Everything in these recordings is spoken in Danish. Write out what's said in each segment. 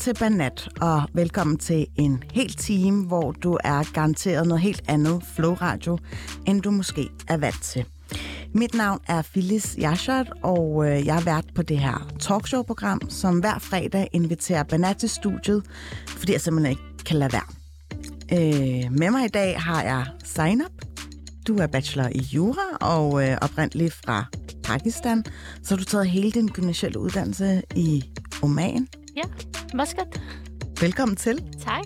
til Banat, og velkommen til en hel time, hvor du er garanteret noget helt andet flow-radio, end du måske er vant til. Mit navn er Phyllis Jaschert, og øh, jeg er vært på det her talkshow-program, som hver fredag inviterer Banat til studiet, fordi jeg simpelthen ikke kan lade være. Øh, med mig i dag har jeg Zainab. Du er bachelor i jura og øh, oprindeligt fra Pakistan, så har du taget hele din gymnasielle uddannelse i Oman. Ja, Muscat. Velkommen til. Tak.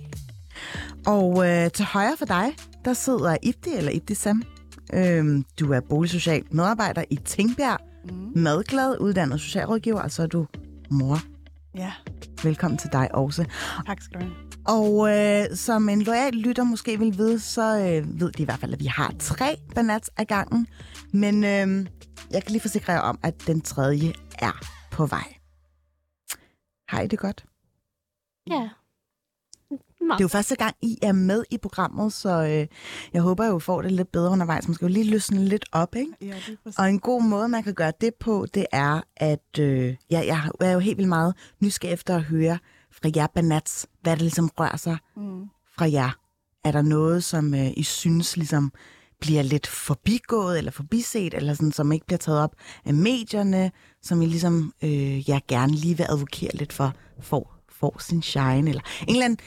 Og øh, til højre for dig, der sidder Ibdi, eller Ibdi Sam. Øhm, du er boligsocial medarbejder i Tingbjerg. Mm. Madglad, uddannet socialrådgiver, og så er du mor. Ja, Velkommen til dig også. tak skal du have. Og øh, som en lojal lytter måske vil vide, så øh, ved de i hvert fald, at vi har tre banats af gangen. Men øh, jeg kan lige forsikre jer om, at den tredje er på vej. Har I det godt? Ja. Det er jo første gang, I er med i programmet, så øh, jeg håber I får det lidt bedre undervejs. Man skal jo lige løsne lidt op, ikke? Ja, det er. Og en god måde, man kan gøre det på, det er, at øh, ja, jeg er jo helt vildt meget nysgerrig efter at høre fra jer banats, hvad der ligesom rører sig Mm. fra jer. Er der noget, som øh, I synes ligesom bliver lidt forbigået eller forbiset, eller sådan, som ikke bliver taget op af medierne, som I ligesom øh, jeg gerne lige vil advokere lidt for, får, får sin shine, eller en eller anden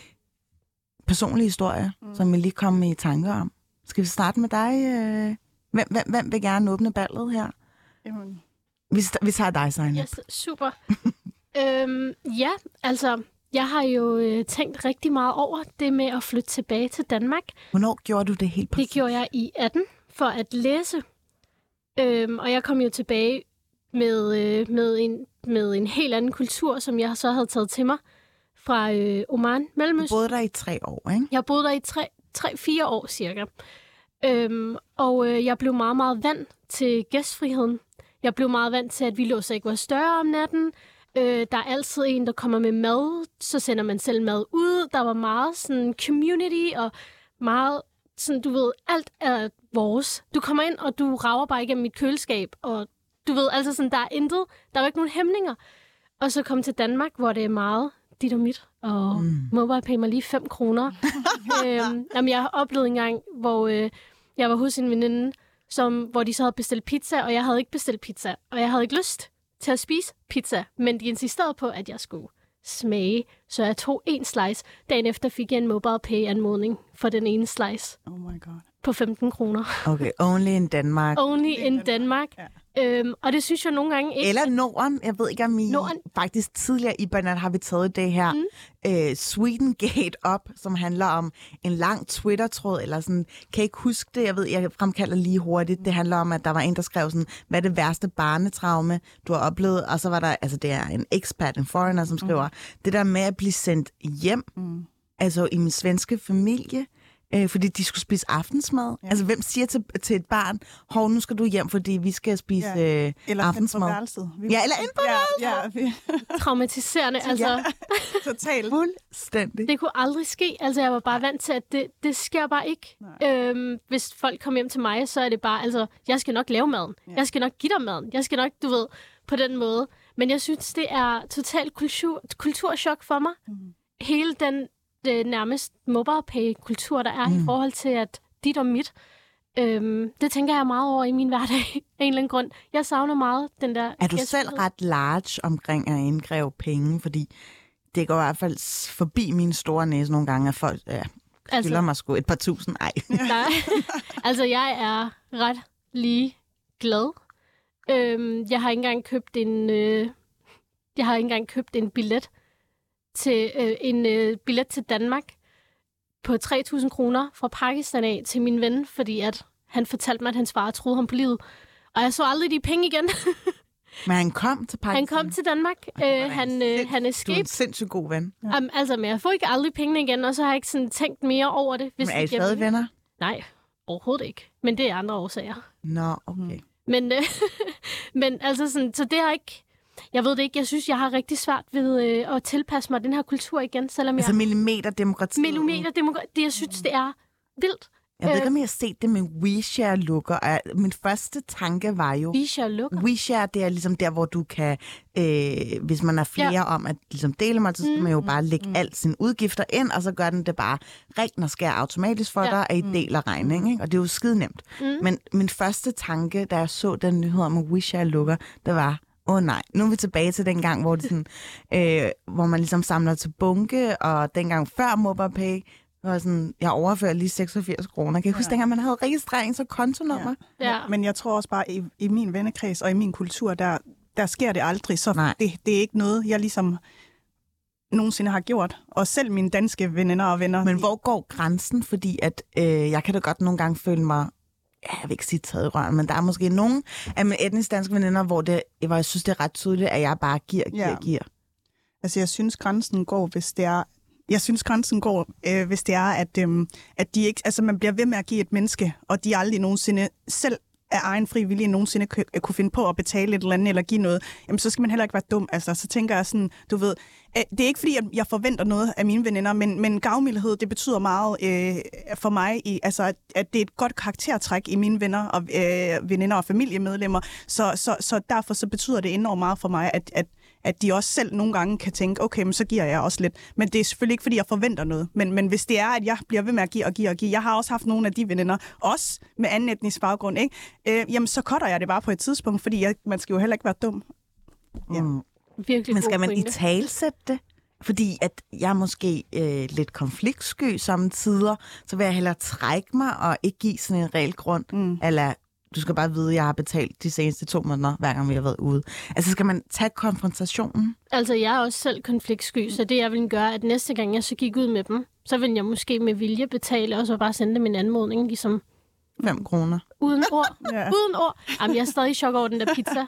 personlig historie, mm. som I lige kommer i tanker om. Skal vi starte med dig? Øh? Hvem, hvem, hvem vil gerne åbne ballet her? Jamen, Vi, vi tager dig, Sejne. Yes, super. øhm, ja, altså, jeg har jo øh, tænkt rigtig meget over det med at flytte tilbage til Danmark. Hvornår gjorde du det helt præcis? Det gjorde jeg i 18 for at læse. Øhm, og jeg kom jo tilbage med, øh, med, en, med en helt anden kultur, som jeg så havde taget til mig fra øh, Oman, Du Mellemøsten. boede der i tre år, ikke? Jeg boede der i 3-4 år cirka. Øhm, og øh, jeg blev meget, meget vant til gæstfriheden. Jeg blev meget vant til, at vi låser ikke vores døre om natten. Øh, der er altid en, der kommer med mad. Så sender man selv mad ud. Der var meget sådan community og meget sådan, du ved, alt er vores. Du kommer ind, og du rager bare igennem mit køleskab, og du ved, altså sådan, der er intet, der er jo ikke nogen hæmninger. Og så kom til Danmark, hvor det er meget dit og mit, og mm. mobile pay mig lige 5 kroner. øhm, jamen, jeg har oplevet en gang, hvor øh, jeg var hos en veninde, som, hvor de så havde bestilt pizza, og jeg havde ikke bestilt pizza, og jeg havde ikke lyst til at spise pizza, men de insisterede på, at jeg skulle smage, så jeg tog en slice. Dagen efter fik jeg en mobile pay anmodning for den ene slice oh my god. på 15 kroner. Okay, only in Danmark. Only in Denmark. Ja. Øhm, og det synes jeg nogle gange ikke... Eller Norden. Jeg ved ikke, om I Norden. faktisk tidligere i Banat har vi taget det her mm. øh, Sweden Gate op, som handler om en lang Twitter-tråd, eller sådan, kan I ikke huske det? Jeg ved, jeg fremkalder lige hurtigt. Det handler om, at der var en, der skrev sådan, hvad er det værste barnetraume, du har oplevet? Og så var der, altså det er en expat, en foreigner, som skriver, mm. det der med at blive sendt hjem, mm. altså i min svenske familie, øh, fordi de skulle spise aftensmad. Ja. Altså, hvem siger til, til et barn, hov, nu skal du hjem, fordi vi skal spise Ja. øh, Eller aftensmad. værelset. Vi, Ja, eller ind på ja, ja, vi, Traumatiserende. Altså, ja, totalt. Fuldstændig. Det kunne aldrig ske. Altså, jeg var bare vant til, at det, det sker bare ikke. Øhm, hvis folk kommer hjem til mig, så er det bare, altså, jeg skal nok lave maden. Ja. Jeg skal nok give dig maden. Jeg skal nok, du ved, på den måde. Men jeg synes, det er totalt kultur, kulturschok for mig. Mm. Hele den det nærmest mobile pay-kultur, der er mm. i forhold til, at dit og mit, øhm, det tænker jeg meget over i min hverdag af en eller anden grund. Jeg savner meget den der... Er du selv gæstfrihed. ret large omkring at indkræve penge? Fordi det går i hvert fald forbi min store næse nogle gange, at folk ja, skylder Altså- mig sgu et par tusind. Ej. Nej, altså jeg er ret lige glad. Øhm, jeg har ikke engang købt en, øh, jeg har ikke engang købt en billet til øh, en øh, billet til Danmark på 3.000 kroner fra Pakistan af til min ven, fordi at han fortalte mig, at hans far troede ham på livet. Og jeg så aldrig de penge igen. Men han kom til Pakistan. han kom til Danmark. Øh, han, øh, han Du er en sindssygt god ven. Ja. Um, altså, men jeg får ikke aldrig pengene igen, og så har jeg ikke sådan tænkt mere over det. Hvis Men er I stadig venner? Nej, overhovedet ikke. Men det er andre årsager. Nå, okay. Men, øh, men altså sådan, så det har ikke... Jeg ved det ikke. Jeg synes, jeg har rigtig svært ved øh, at tilpasse mig den her kultur igen, selvom Altså jeg... millimeterdemokrati. Millimeter demokrati. Det, jeg synes, det er vildt. Jeg ved Øh. ikke, om jeg har set det med WeShare-lukker. og Min første tanke var jo... Visha lukker. WeShare, det er ligesom der, hvor du kan, øh, hvis man er flere ja. om at ligesom dele mig, så skal Mm. man jo bare lægge mm. alt sine udgifter ind, og så gør den det bare rent og skærer automatisk for Ja. dig, at I deler regning. Ikke? Og det er jo skide nemt. Mm. Men min første tanke, da jeg så den nyhed om, at WeShare lukker, det var, åh oh, nej, nu er vi tilbage til den gang, hvor, det sådan, øh, hvor man ligesom samler til bunke, og dengang før MobilePay, var sådan, jeg overfører lige 86 kroner. Kan I huske, Ja. dengang man havde registrerings- og kontonummer? Ja. Ja. Men jeg tror også bare, i, i min vennekreds og i min kultur, der, der sker det aldrig. Så Nej. det, det er ikke noget, jeg ligesom nogensinde har gjort. Og selv mine danske veninder og venner. Men hvor går grænsen? Fordi at, øh, jeg kan da godt nogle gange føle mig, jeg vil ikke sige taget røven, men der er måske nogen af mine etnisk danske veninder, hvor, det, hvor jeg synes, det er ret tydeligt, at jeg bare giver, giver, Ja. giver. Altså, jeg synes, grænsen går, hvis det er... Jeg synes, grænsen går, øh, hvis det er, at, øhm, at de ikke, altså, man bliver ved med at give et menneske, og de aldrig nogensinde selv af egen fri vilje nogensinde kunne finde på at betale et eller andet eller give noget, jamen så skal man heller ikke være dum. Altså, så tænker jeg sådan, du ved, det er ikke fordi, at jeg forventer noget af mine veninder, men, men gavmildhed, det betyder meget øh, for mig, i, altså, at, at det er et godt karaktertræk i mine venner og øh, veninder og familiemedlemmer, så, så, så derfor så betyder det enormt meget for mig, at, at at de også selv nogle gange kan tænke, okay, men så giver jeg også lidt. Men det er selvfølgelig ikke, fordi jeg forventer noget. Men, men hvis det er, at jeg bliver ved med at give og give og give, jeg har også haft nogle af de veninder, også med anden etnisk baggrund, ikke? Øh, jamen så cutter jeg det bare på et tidspunkt, fordi jeg, man skal jo heller ikke være dum. Ja. Mm. Virkelig Men skal man i talsætte det? Fordi at jeg er måske øh, lidt konfliktsky samtidig, så vil jeg hellere trække mig og ikke give sådan en reel grund, Mm. eller du skal bare vide, at jeg har betalt de seneste to måneder, hver gang vi har været ude. Altså skal man tage konfrontationen? Altså, jeg er også selv konfliktsky, så det jeg vil gøre, at næste gang jeg så gik ud med dem, så vil jeg måske med vilje betale, og så bare sende dem en anmodning, ligesom 5 kroner. uden ord. Ja. Uden ord. Jamen, jeg er stadig i chok over den der pizza.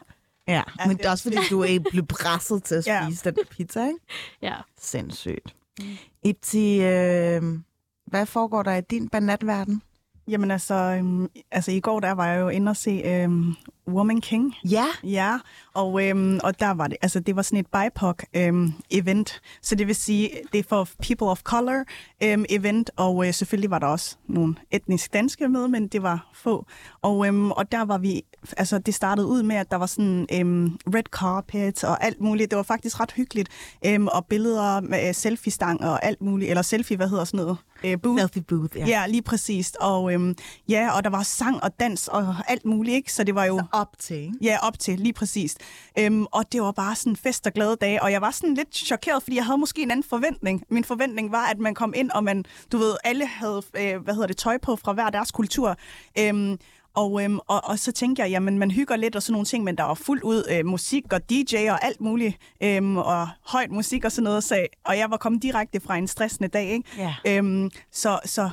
Ja, Ja, men det er også fordi, du er blevet presset til at Ja. spise den der pizza, ikke? Ja. Sindssygt. Ipti, øh, hvad foregår der i din banatverden? Jamen altså, øhm, altså, i går der var jeg jo inde og se øhm, Woman King. Ja, Ja, og, øhm, og der var det, altså det var sådan et BIPOC-event, så det vil sige, det er for people of color øhm, event, og øh, selvfølgelig var der også nogle etnisk danske med, men det var få. Og, øhm, og der var vi, altså det startede ud med, at der var sådan øhm, red carpet og alt muligt. Det var faktisk ret hyggeligt, øhm, og billeder med øh, selfie-stang og alt muligt, eller selfie, hvad hedder sådan noget? Øh, booth. selfie booth, ja. Ja, lige præcist. Og, øhm, ja, og der var sang og dans og alt muligt, ikke? Så det var jo... Op til, ikke? Ja, op til, lige præcis. Øhm, og det var bare sådan fest og glade dage, og jeg var sådan lidt chokeret, fordi jeg havde måske en anden forventning. Min forventning var, at man kom ind, og man, du ved, alle havde, øh, hvad hedder det, tøj på fra hver deres kultur. Øhm, og, øhm, og, og så tænkte jeg, jamen man hygger lidt og sådan nogle ting, men der var fuldt ud øh, musik og DJ og alt muligt, øhm, og højt musik og sådan noget. Så, og jeg var kommet direkte fra en stressende dag, ikke? Ja. Øhm, så, så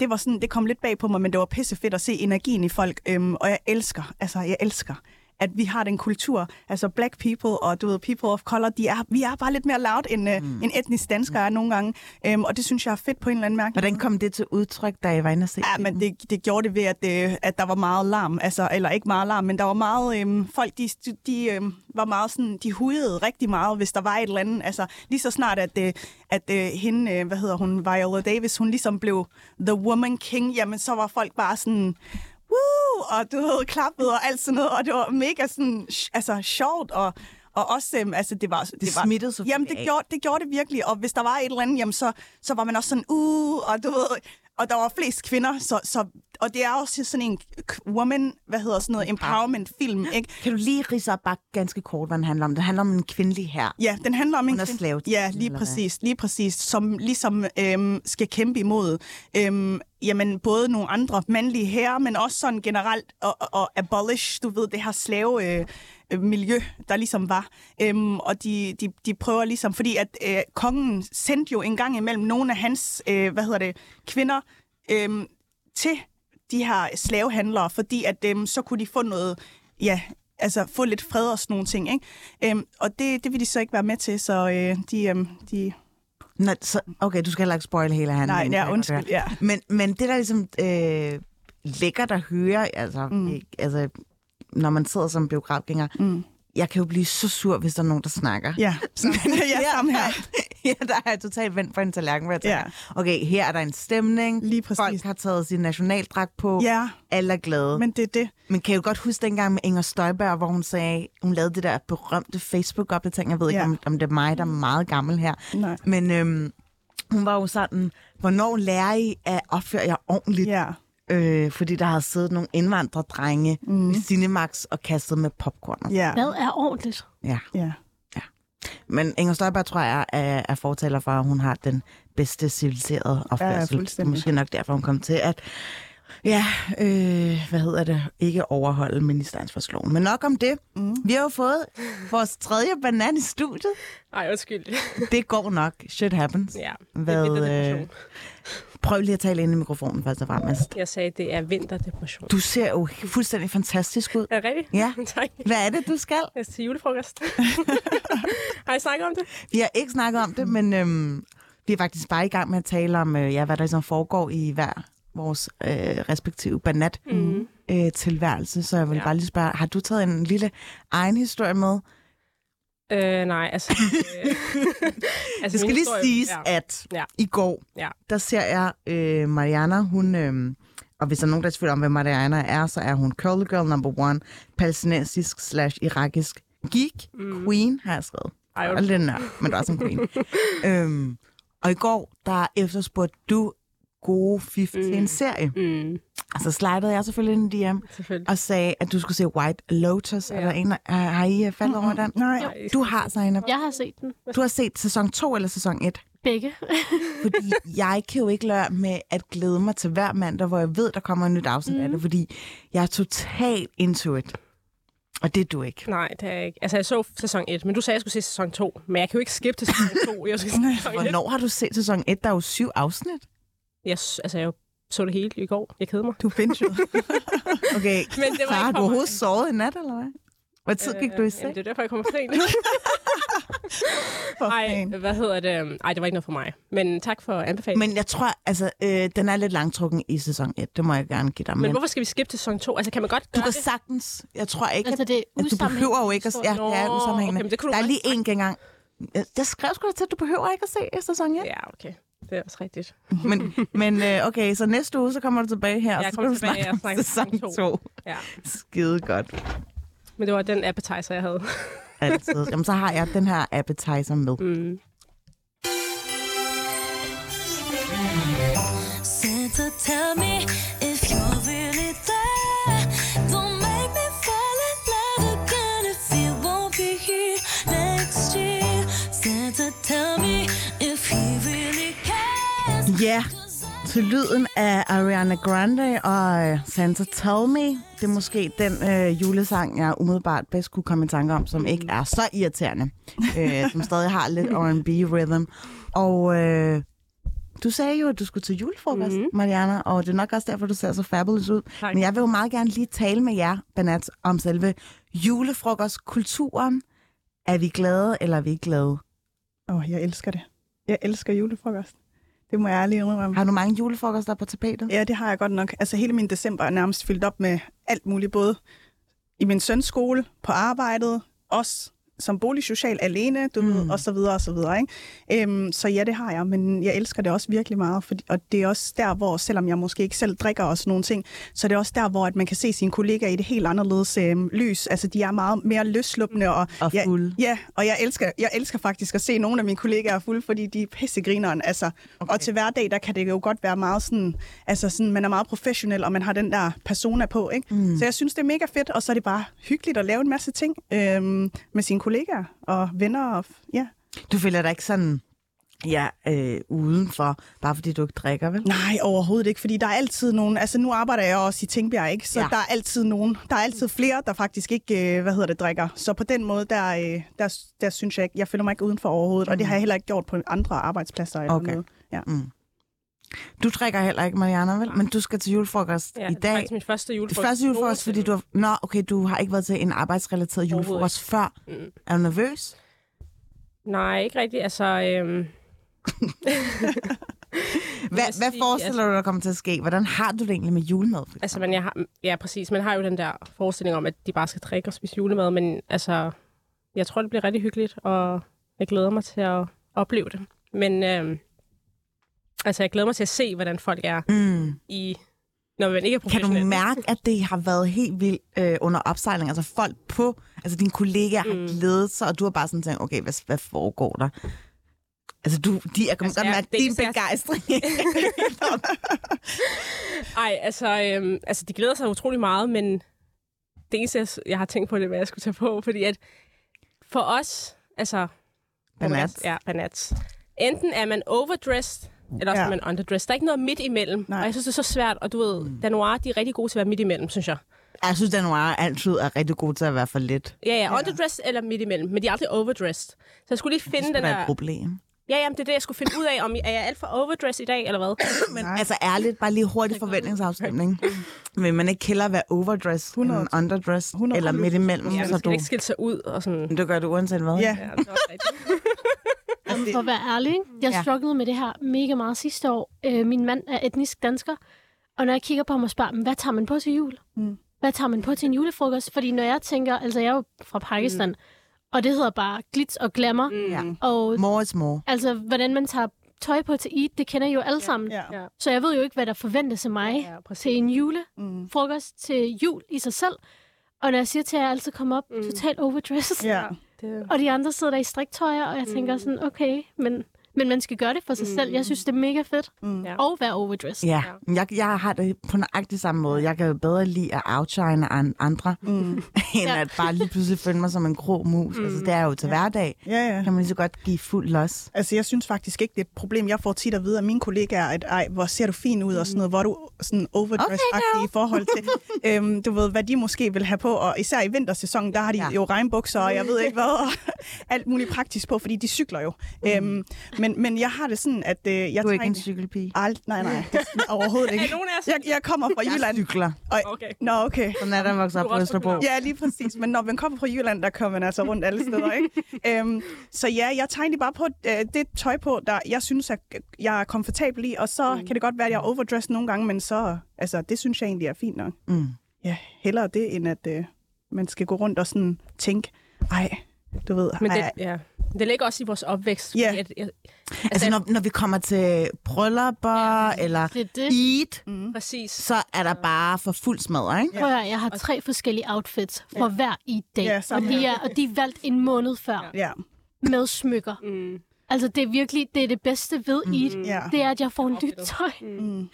det var sådan, det kom lidt bag på mig, men det var pissefedt at se energien i folk, øhm, og jeg elsker, altså jeg elsker, at vi har den kultur, altså black people og du ved, people of color, de er, vi er bare lidt mere loud, end, øh, mm. end etnisk danskere er nogle gange, øhm, og det synes jeg er fedt på en eller anden mærkelig Hvordan kom det til udtryk, da I var inde og se Ja, men det, det gjorde det ved, at, det, at der var meget larm. Altså, eller ikke meget larm, men der var meget... Øhm, folk, de, de øhm, var meget sådan... De hudede rigtig meget, hvis der var et eller andet. Altså, lige så snart, at, øh, at øh, hende... Øh, hvad hedder hun? Viola Davis, hun ligesom blev The Woman King. Jamen, så var folk bare sådan... Woo! Og du havde klappet og alt sådan noget. Og det var mega sådan... Altså, sjovt og... Og også, øhm, altså, det var... Det var, smittede så Jamen, det af. gjorde, det gjorde det virkelig. Og hvis der var et eller andet, jamen, så, så var man også sådan, uh, og du ved, og der var flest kvinder, så, så, og det er også sådan en woman, hvad hedder sådan noget, empowerment film, ikke? Kan du lige rise op bare ganske kort, hvad den handler om? Det handler om en kvindelig her. Ja, den handler om en Hun kvinde- slave til Ja, lige hvad? præcis, lige præcis, som ligesom øhm, skal kæmpe imod øhm, jamen, både nogle andre mandlige herrer, men også sådan generelt og, og, og abolish, du ved, det her slave øh, miljø, der ligesom var. Øhm, og de, de, de prøver ligesom, fordi at øh, kongen sendte jo en gang imellem nogle af hans, øh, hvad hedder det, kvinder øh, til de her slavehandlere, fordi at øh, så kunne de få noget, ja, altså få lidt fred og sådan nogle ting, ikke? Øhm, og det, det vil de så ikke være med til, så øh, de, øh, de... Nå, så, okay, du skal heller ikke spoil hele handlingen. Nej, ja, undskyld, ja. Men, men det der ligesom øh, lækkert at høre, altså, mm. ikke, altså, når man sidder som biografgænger, Mm. jeg kan jo blive så sur, hvis der er nogen, der snakker. Ja, så, ja, samme her. ja, der er jeg totalt vendt på en tallerken, hvor jeg Ja. tænker, okay, her er der en stemning. Lige præcis. Folk har taget sin nationaldragt på. Ja, Alle er glade. Men, det er det. men kan du godt huske dengang med Inger Støjberg, hvor hun sagde, hun lavede det der berømte Facebook-opdatering. Jeg ved ikke, Ja. om, om det er mig, der er meget gammel her. Nej. Men øhm, hun var jo sådan, hvornår lærer I at opføre jer ordentligt? Ja. Øh, fordi der havde siddet nogle indvandrerdrenge mm. i Cinemax og kastet med popcorn. Ja. Hvad er ordentligt? Ja. Ja. Men Inger Støjberg, tror jeg, er, er fortaler for, at hun har den bedste civiliserede opførsel. fuldstændig. Måske nok derfor, hun kom til at Ja, øh, hvad hedder det? Ikke overholde ministeransvarsloven. Men nok om det. Mm. Vi har jo fået vores tredje banan i studiet. Ej, undskyld. Det går nok. Shit happens. ja, Hvad, det er vinterdepression. øh, Prøv lige at tale ind i mikrofonen først og fremmest. Jeg sagde, det er vinterdepression. Du ser jo fuldstændig fantastisk ud. Er det rigtigt? Ja. tak. Hvad er det, du skal? Jeg skal til julefrokost. har I snakket om det? Vi har ikke snakket om det, men øhm, vi er faktisk bare i gang med at tale om, øh, ja, hvad der ligesom foregår i hver vores øh, respektive banat Mm. øh, tilværelse. Så jeg vil ja. Bare lige spørge, har du taget en lille egen historie med? Øh, nej, altså... Øh, altså Det skal lige historie- siges, Ja. at Ja. i går, Ja. der ser jeg øh, Mariana, hun... Øh, og hvis der er nogen, der er tvivl om, hvem Mariana er, så er hun Curly Girl number one, palæstinensisk slash irakisk geek, mm. queen, har jeg skrevet. Ej, Og lidt nørd, men du er også en queen. øhm, og i går, der efterspurgte du gode fif mm. til en serie. Mm, Altså slidede jeg selvfølgelig ind i DM selvfølgelig. og sagde, at du skulle se White Lotus. Ja. Er der en, der- har, I øh, faldet over den? Nej. Ej, Du har, Zainab. Jeg har set den. Du har set sæson 2 eller sæson 1? Begge. Fordi jeg kan jo ikke lade med at glæde mig til hver mandag, hvor jeg ved, der kommer et nyt afsnit mm. af det, fordi jeg er totalt into it. Og det er du ikke. Nej, det er jeg ikke. Altså, jeg så sæson 1, men du sagde, at jeg skulle se sæson 2. Men jeg kan jo ikke skippe til sæson 2. Jeg skal se sæson 1. Hvornår har du set sæson 1? Der er jo syv afsnit. Jeg, altså, jeg så det hele i går. Jeg kedede mig. Du jo. Okay, Men det var ikke du overhovedet sovet i nat, eller hvad? Hvor tid gik du i Øh, seng? Jamen, det er derfor, jeg kommer for sent. For Ej, fan. hvad hedder det? Ej, det var ikke noget for mig. Men tak for anbefalingen. Men jeg tror, altså, øh, den er lidt langtrukken i sæson 1. Det må jeg gerne give dig. Men, Men, hvorfor skal vi skippe til sæson 2? Altså, kan man godt du kan det? sagtens... Jeg tror ikke, Altså, at, det er at du behøver jo ikke at... Ja, det er Nå, usammenhængende. okay, det der er lige en gang. Jeg, jeg skrev sgu da til, at du behøver ikke at se sæson 1. Ja, okay. Det er også rigtigt. Men, men øh, okay, så næste uge, så kommer du tilbage her, og Jeg så kommer skal du tilbage snakke og om sæson sæson 2. Ja. Skide godt. Men det var den appetizer, jeg havde. Altid. Jamen, så har jeg den her appetizer med. Mm. Ja, til lyden af Ariana Grande og øh, Santa Tell Me. Det er måske den øh, julesang, jeg umiddelbart bedst kunne komme i tanke om, som ikke er så irriterende. øh, som stadig har lidt R&B rhythm. Og øh, du sagde jo, at du skulle til julefrokost, mm-hmm. Mariana, og det er nok også derfor, du ser så fabulous ud. Tak. Men jeg vil jo meget gerne lige tale med jer, Banat, om selve julefrokostkulturen. Er vi glade, eller er vi ikke glade? Åh, oh, jeg elsker det. Jeg elsker julefrokost. Det må jeg ærligt indrømme. Har du mange julefrokoster på tapetet? Ja, det har jeg godt nok. Altså hele min december er nærmest fyldt op med alt muligt, både i min søns skole, på arbejdet, også som boligsocial alene, du mm. ved, og så videre, og så videre. Ikke? Øhm, så ja, det har jeg, men jeg elsker det også virkelig meget, fordi, og det er også der, hvor, selvom jeg måske ikke selv drikker og sådan nogle ting, så det er også der, hvor at man kan se sine kollegaer i det helt anderledes øhm, lys. Altså, de er meget mere løsluppende. Og, Og fulde. Ja, og jeg elsker, jeg elsker faktisk at se nogle af mine kollegaer fulde, fordi de er pissegrineren. Altså, okay. Og til hverdag, der kan det jo godt være meget sådan, altså sådan, man er meget professionel, og man har den der persona på, ikke? Mm. Så jeg synes, det er mega fedt, og så er det bare hyggeligt at lave en masse ting øhm, med sine kollegaer og venner. Og, ja. Du føler dig ikke sådan ja, øh, udenfor, bare fordi du ikke drikker, vel? Nej, overhovedet ikke, fordi der er altid nogen, altså nu arbejder jeg også i Tingbjerg, ikke? Så Ja. der er altid nogen, der er altid flere, der faktisk ikke, øh, hvad hedder det, drikker. Så på den måde, der, øh, der, der synes jeg ikke, jeg føler mig ikke udenfor overhovedet, mm. og det har jeg heller ikke gjort på andre arbejdspladser eller Okay. noget. Ja. Du drikker heller ikke, Mariana, vel? Men du skal til julefrokost Ja, i det er dag. faktisk min første Det julefrokost. første julefrokost, fordi du har... Nå, okay, du har ikke været til en arbejdsrelateret julefrokost før. Mm. Er du nervøs? Nej, ikke rigtigt. Altså, øhm... Hvad, hvad forestiller du dig, der kommer til at ske? Hvordan har du det egentlig med julemad? Altså, men jeg har, ja, præcis. Man har jo den der forestilling om, at de bare skal drikke og spise julemad, men altså, jeg tror, det bliver rigtig hyggeligt, og jeg glæder mig til at opleve det. Men øhm, altså, jeg glæder mig til at se, hvordan folk er Mm. i, når man ikke er Kan du mærke, at det har været helt vildt øh, under opsejling? Altså folk på, altså dine kollegaer har Mm. glædet sig, og du har bare sådan tænkt, okay, hvad, hvad foregår der? Altså du, de er Altså, altså, godt mærke det din jeg- begejstring. Ej, altså, øhm, altså, de glæder sig utrolig meget, men det eneste, jeg, jeg har tænkt på, det er, hvad jeg skulle tage på, fordi at for os, altså... Banat. Ja, banat. Enten er man overdressed, eller også Ja. er man underdressed. Der er ikke noget midt imellem. Nej. Og jeg synes, det er så svært, og du ved, mm. Danoir, de er rigtig gode til at være midt imellem, synes jeg. Jeg synes, at Noir altid er rigtig god til at være for lidt. Ja, ja, Ja. underdressed eller midt imellem, men de er aldrig overdressed. Så jeg skulle lige Det finde er den da et der... problem. Ja, jamen, det er det, jeg skulle finde ud af, om er jeg alt for overdressed i dag, eller hvad? Men Nej. altså ærligt, bare lige hurtig forventningsafstemning. Vil man ikke hellere være overdressed 100. end underdressed? 100. Eller midt imellem? Ja, så du, ikke skille sig ud og sådan... du gør det uanset hvad? Ja, Ja, det er. Jamen, for at være ærlig, ikke? jeg Ja. strugglede med det her mega meget sidste år. Øh, min mand er etnisk dansker, og når jeg kigger på ham og spørger, "Men hvad tager man på til jul? Mm. Hvad tager man på til en julefrokost? Fordi når jeg tænker, altså jeg er jo fra Pakistan, mm. Og det hedder bare glitz og glamour, mm. Ja. og More is more. altså hvordan man tager tøj på til Eid, det kender I jo alle sammen. ja. Ja. Så jeg ved jo ikke, hvad der forventes af mig Ja, præcis. til en Mm. julefrokost til jul i sig selv. Og når jeg siger til jer, at jeg altid kommer op Mm. totalt overdressed, ja. Det, og de andre sidder der i striktøjer, og jeg tænker Mm. sådan, okay, men, men man skal gøre det for sig Mm. selv. Jeg synes, det er mega fedt. Mm. Ja. Og være overdressed. Ja, jeg, jeg har det på nøjagtig samme måde. Jeg kan jo bedre lide at outshine an- andre, Mm. end Ja. at bare lige pludselig føle mig som en grå mus. Altså, det er jo til hverdag. Ja, ja. Kan man lige så godt give fuld los. Altså, jeg synes faktisk ikke, det er et problem. Jeg får tit at vide af mine kollegaer, at ej, hvor ser du fin ud og sådan noget, hvor er du sådan overdressed okay, i forhold til, øhm, du ved, hvad de måske vil have på. Og især i vintersæsonen, der har de Ja. ja. jo regnbukser, og jeg ved ikke hvad, og alt muligt praktisk på, fordi de cykler jo. Mm. Øhm, men, men jeg har det sådan, at øh, jeg Du er ikke en cykelpige. Ald- nej, nej, det er overhovedet ikke. Nogen af? Jeg, jeg kommer fra Jeg Jylland. cykler. Og, Okay. Nå, okay. Sådan er der vokset op på Østerbro. Ja, lige præcis. Men når man kommer fra Jylland, der kommer man altså rundt alle steder, ikke? øhm, så ja, jeg tager egentlig bare på øh, det tøj på, der jeg synes, at jeg er komfortabel i, og så mm. kan det godt være, at jeg er overdressed nogle gange, men så, altså, det synes jeg egentlig er fint nok. Mm. Ja, hellere det, end at øh, man skal gå rundt og sådan tænke, ej, du ved, Men det, ja. det ligger også i vores opvækst. Ja. fordi At, jeg, Altså, når, når vi kommer til bryllupper eller Det det. Eid, mm, Præcis. så er der bare for fuld smadre, ikke? Prøv at høre, jeg har tre forskellige outfits for hver i dag. Ja, og, de er, og de er valgt en måned før ja, med smykker. Mm. Altså, det er virkelig det, er det bedste ved Eid. ja. Det er, at jeg får nyt tøj. Mm,